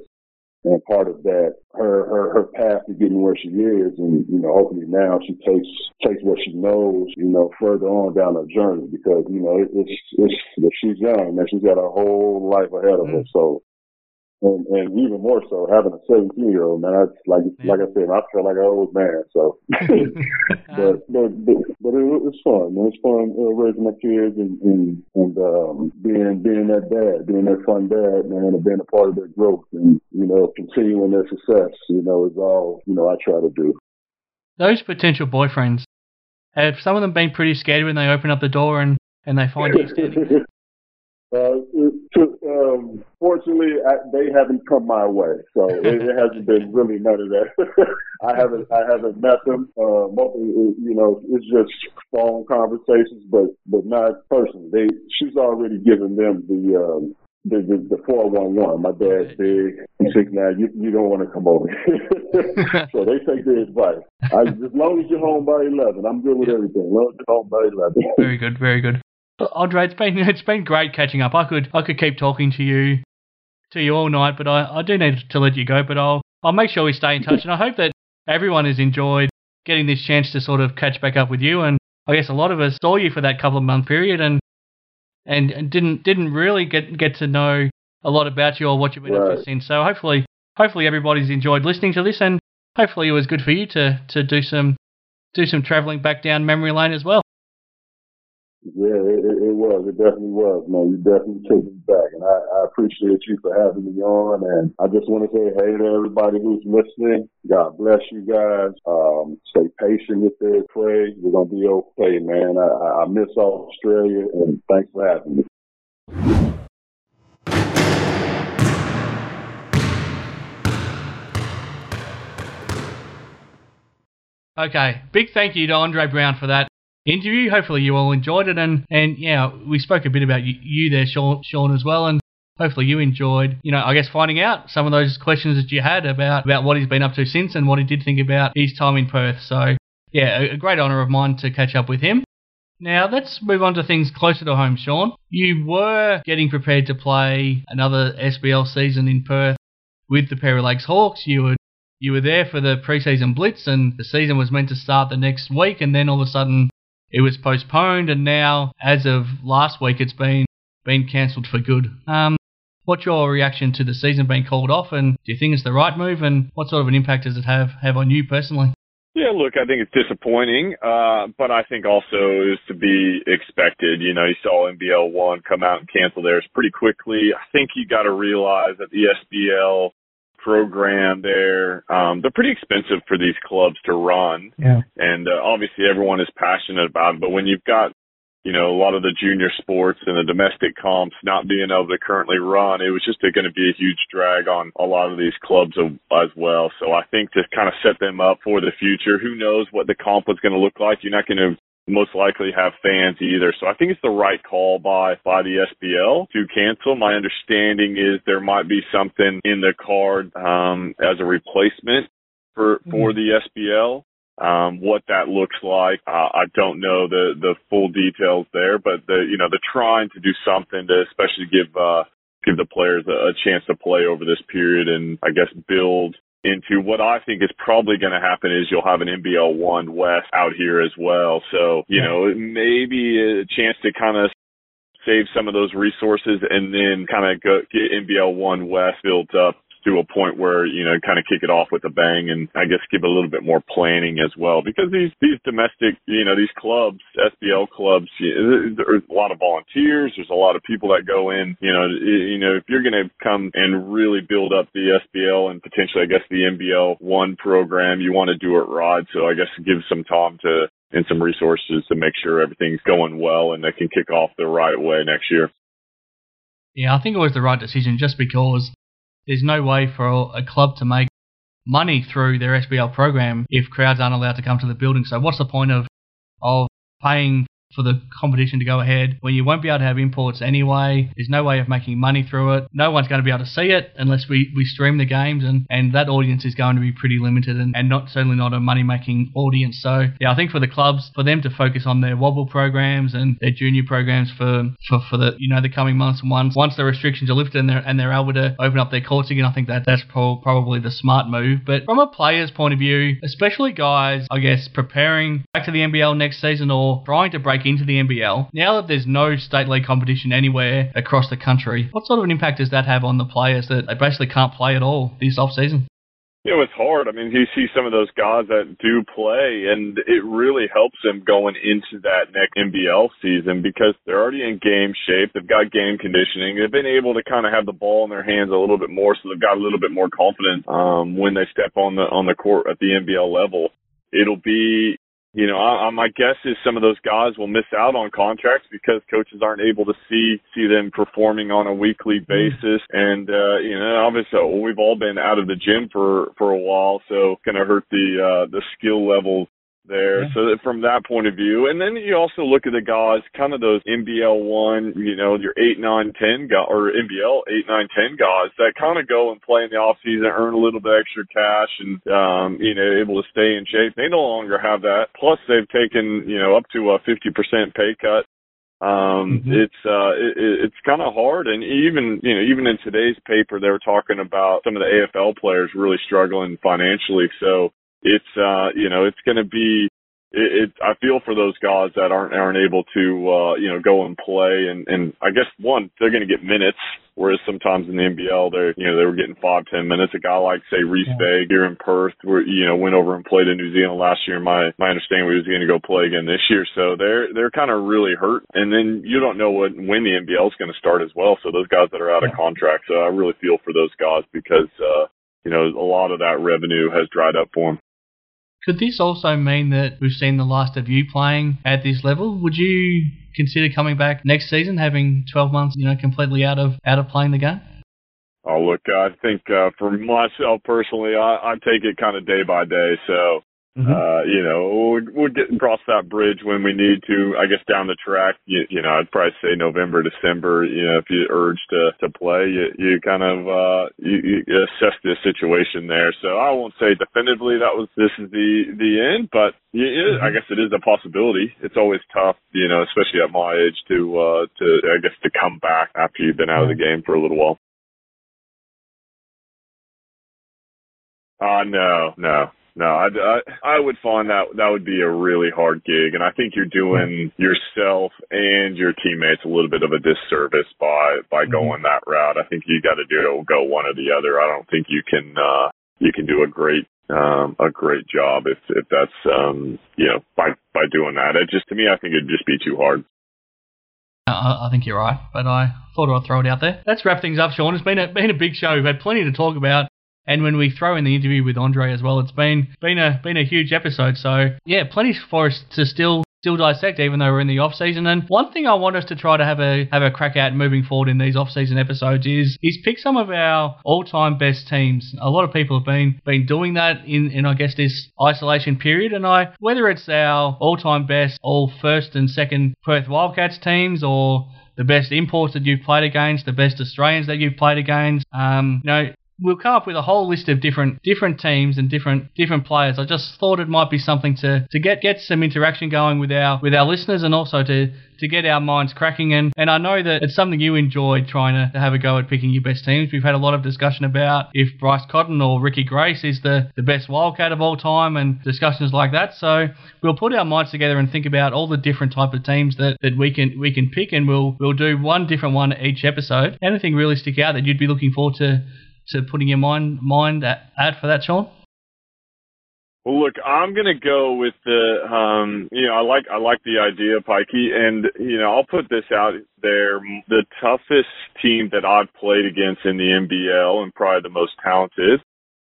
and part of that her her her path to getting where she is. And you know hopefully now she takes takes what she knows you know further on down her journey because you know it, it's it's she's young and she's got a whole life ahead of her. Mm. so and, and even more so having a 17 year old man I like Yeah. like I said I feel like an old man so but but but, but it, it's fun. Man. It's fun uh, raising my kids and and, and um, being being that dad, being that fun dad, man, and being a part of their growth and you know continuing their success. You know, is all you know I try to do. those potential boyfriends have some of them been pretty scared when they open up the door and and they find you standing? Uh, um, fortunately, I, they haven't come my way, so it, it hasn't been really none of that. I haven't, I haven't met them. Uh, you know, it's just phone conversations, but but not personally. They, she's already given them the um, the the, the four one one. My dad's big, he's six nine. You you don't want to come over. so they take their advice. I, as long as you're home by eleven, I'm good with everything. As long as you're home by eleven. Very good, very good. Andre, it's been it's been great catching up. I could I could keep talking to you to you all night, but I, I do need to let you go. But I'll I'll make sure we stay in touch, and I hope that everyone has enjoyed getting this chance to sort of catch back up with you. And I guess a lot of us saw you for that couple of month period, and and, and didn't didn't really get get to know a lot about you or what you've been up to since. So hopefully hopefully everybody's enjoyed listening to this, and hopefully it was good for you to to do some do some traveling back down memory lane as well. Yeah, it, it, was. It definitely was, man. You definitely took me back, and I, I appreciate you for having me on. And I just want to say hey to everybody who's listening. God bless you guys. Um, stay patient with it. Pray. We're gonna be okay, man. I I miss Australia, and thanks for having me. Okay, big thank you to Andre Brown for that interview. Hopefully you all enjoyed it, and and yeah, we spoke a bit about you, you there, Sean, Sean, as well, and hopefully you enjoyed, you know, I guess finding out some of those questions that you had about about what he's been up to since and what he did think about his time in Perth. So yeah, a, a great honour of mine to catch up with him. Now let's move on to things closer to home, Sean. You were getting prepared to play another SBL season in Perth with the Perry Lakes Hawks. You were you were there for the preseason blitz, and the season was meant to start the next week, and then all of a sudden it was postponed, and now, as of last week, it's been been cancelled for good. Um, what's your reaction to the season being called off, and do you think it's the right move, and what sort of an impact does it have have on you personally? Yeah, look, I think it's disappointing, uh, but I think also is to be expected. You know, you saw NBL one come out and cancel theirs pretty quickly. I think you got to realize that the SBL program there, um, they're pretty expensive for these clubs to run, Yeah. and uh, obviously everyone is passionate about it. But when you've got you know, a lot of the junior sports and the domestic comps not being able to currently run, it was just going to be a huge drag on a lot of these clubs as well. So I think to kind of set them up for the future, who knows what the comp was going to look like? You're not going to most likely have fans either. So I think it's the right call by by the SBL to cancel. My understanding is there might be something in the card um, as a replacement for for mm-hmm. the SBL. Um, what that looks like, uh, I don't know the the full details there, but the you know they're trying to do something to especially give uh, give the players a, a chance to play over this period and I guess build into what I think is probably going to happen is you'll have an NBL one West out here as well. So, you know, maybe a chance to kind of save some of those resources and then kind of go get NBL one West built up to a point where, you know, kind of kick it off with a bang and I guess give a little bit more planning as well because these, these domestic, you know, these clubs, SBL clubs, there's a lot of volunteers. There's a lot of people that go in, you know, you know, if you're going to come and really build up the SBL and potentially, I guess the NBL one program, you want to do it right. So I guess give some time to, and some resources to make sure everything's going well and they can kick off the right way next year. Yeah, I think it was the right decision just because there's no way for a club to make money through their SBL program if crowds aren't allowed to come to the building. So what's the point of of paying for the competition to go ahead when you won't be able to have imports anyway. There's no way of making money through it. No one's going to be able to see it unless we, we stream the games, and, and that audience is going to be pretty limited and, and not certainly not a money making audience. So, yeah, I think for the clubs, for them to focus on their WABL programs and their junior programs for, for, for the you know the coming months and once once the restrictions are lifted and they're, and they're able to open up their courts again, I think that that's pro- probably the smart move. But from a player's point of view, especially guys, I guess, preparing back to the NBL next season or trying to break into the NBL. Now that there's no state league competition anywhere across the country, what sort of an impact does that have on the players that they basically can't play at all this off season? Know, it's hard. I mean, you see some of those guys that do play, and it really helps them going into that next NBL season because they're already in game shape. They've got game conditioning. They've been able to kind of have the ball in their hands a little bit more, so they've got a little bit more confidence um, when they step on the on the court at the NBL level. It'll be you know, I, I, my guess is some of those guys will miss out on contracts because coaches aren't able to see see them performing on a weekly mm-hmm. basis. And uh, you know, obviously, we've all been out of the gym for for a while, so it's going to hurt the uh, the skill levels there. Yeah. So that from that point of view, and then you also look at the guys, kind of those NBL one, you know, your eight, nine, ten guys, or NBL eight, nine, ten guys that kind of go and play in the off season, earn a little bit extra cash, and um, you know, able to stay in shape. They no longer have that. Plus, they've taken you know up to a fifty percent pay cut. Um, mm-hmm. it's, uh, it, it's kind of hard. And even, you know, even in today's paper, they were talking about some of the AFL players really struggling financially. So, it's uh you know it's going to be it, it I feel for those guys that aren't aren't able to uh you know go and play and and I guess one they're going to get minutes whereas sometimes in the NBL they're you know they were getting five ten minutes a guy like say Reese yeah. Bay here in Perth where you know went over and played in New Zealand last year my my understanding was going to go play again this year so they're they're kind of really hurt and then you don't know what when the NBL is going to start as well so those guys that are out yeah. of contract so I really feel for those guys because uh you know a lot of that revenue has dried up for them. Could this also mean that we've seen the last of you playing at this level? Would you consider coming back next season, having 12 months, you know, completely out of out of playing the game? Oh, look, I think uh, for myself personally, I, I take it kind of day by day. So Mm-hmm. Uh, you know, we'll, we'll get across that bridge when we need to. I guess down the track, you, you know, I'd probably say November, December. You know, if you urge to to play, you, you kind of uh, you, you assess the situation there. So I won't say definitively that was this is the the end, but is, I mm-hmm. guess it is a possibility. It's always tough, you know, especially at my age to uh to I guess to come back after you've been out of the game for a little while. Uh no, no no, I, I, I would find that that would be a really hard gig, and I think you're doing yourself and your teammates a little bit of a disservice by by mm-hmm. going that route. I think you got to do go one or the other. I don't think you can uh, you can do a great um, a great job if if that's um, you know by by doing that. It just to me, I think it'd just be too hard. I, I think you're right, but I thought I'd throw it out there. Let's wrap things up, Sean. It's been a been a big show. We've had plenty to talk about. And when we throw in the interview with Andre as well, it's been been a been a huge episode. So yeah, plenty for us to still still dissect, even though we're in the off season. And one thing I want us to try to have a have a crack at moving forward in these off season episodes is is pick some of our all time best teams. A lot of people have been been doing that in, in I guess this isolation period, and I whether it's our all time best all first and second Perth Wildcats teams or the best imports that you've played against, the best Australians that you've played against. Um, you know, we'll come up with a whole list of different different teams and different different players. I just thought it might be something to, to get get some interaction going with our with our listeners and also to to get our minds cracking and and I know that it's something you enjoy trying to, to have a go at picking your best teams. We've had a lot of discussion about if Bryce Cotton or Ricky Grace is the, the best wildcat of all time and discussions like that. So we'll put our minds together and think about all the different type of teams that, that we can we can pick and we'll we'll do one different one each episode. Anything really stick out that you'd be looking forward to to putting your mind mind at for that, Sean? Well, look, I'm gonna go with the, um, you know, I like I like the idea, Pikey, and you know, I'll put this out there. The toughest team that I've played against in the NBL, and probably the most talented,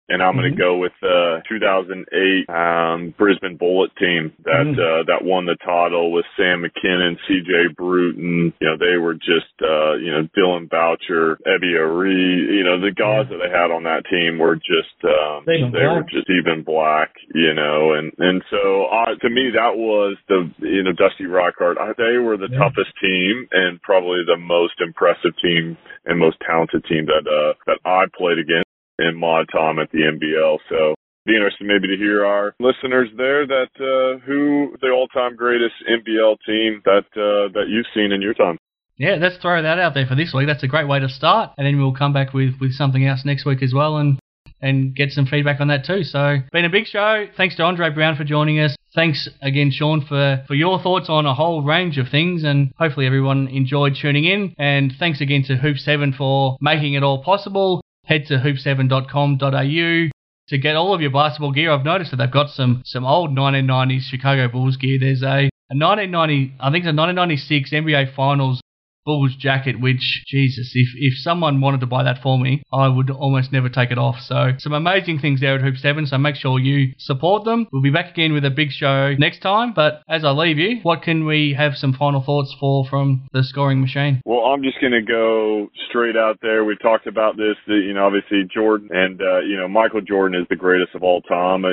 and I'm going to mm-hmm. go with the 2008 um, Brisbane Bullet team that mm-hmm. uh, that won the title with Sam Mackinnon, C.J. Bruton. You know, they were just uh, you know Dillon Boucher, Ebi Ere. You know, the guys yeah. that they had on that team were just um, they, they were just even black. You know, and and so uh, to me that was the you know Dusty Rychart. They were the yeah. toughest team and probably the most impressive team and most talented team that uh, that I played against in my time at the NBL. So be interested maybe to hear our listeners there that uh, who the all-time greatest NBL team that uh, that you've seen in your time. Yeah, let's throw that out there for this week. That's a great way to start, and then we'll come back with, with something else next week as well, and and get some feedback on that too. So, been a big show. Thanks to Andre Brown for joining us. Thanks again, Sean, for, for your thoughts on a whole range of things, and hopefully everyone enjoyed tuning in. And thanks again to Hoops Heaven for making it all possible head to hoopsheaven.com.au to get all of your basketball gear. I've noticed that they've got some some old 1990s Chicago Bulls gear. There's a, a 1990, I think it's a 1996 NBA Finals Bulls jacket, which, Jesus, if, if someone wanted to buy that for me, I would almost never take it off. So, some amazing things there at Hoop Heaven, so make sure you support them. We'll be back again with a big show next time, but as I leave you, what can we have some final thoughts for from the scoring machine? Well, I'm just going to go straight out there. We talked about this, you know, obviously Jordan and, uh, you know, Michael Jordan is the greatest of all time. I,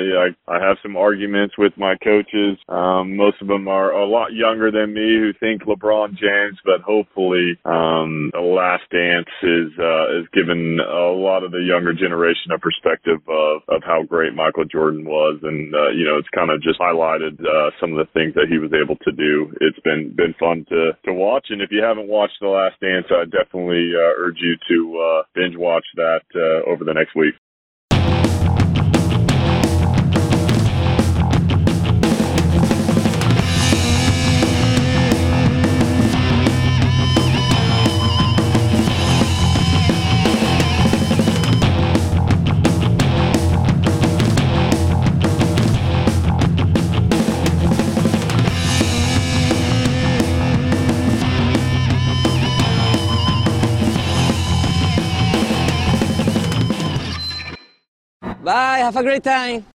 I, I have some arguments with my coaches. Um, most of them are a lot younger than me who think LeBron James, but hopefully hopefully um, the last dance is uh, is given a lot of the younger generation a perspective of, of how great Michael Jordan was, and uh, you know it's kind of just highlighted uh, some of the things that he was able to do. It's been been fun to to watch, and if you haven't watched the last dance, I definitely uh, urge you to uh, binge watch that uh, over the next week. Bye, have a great time.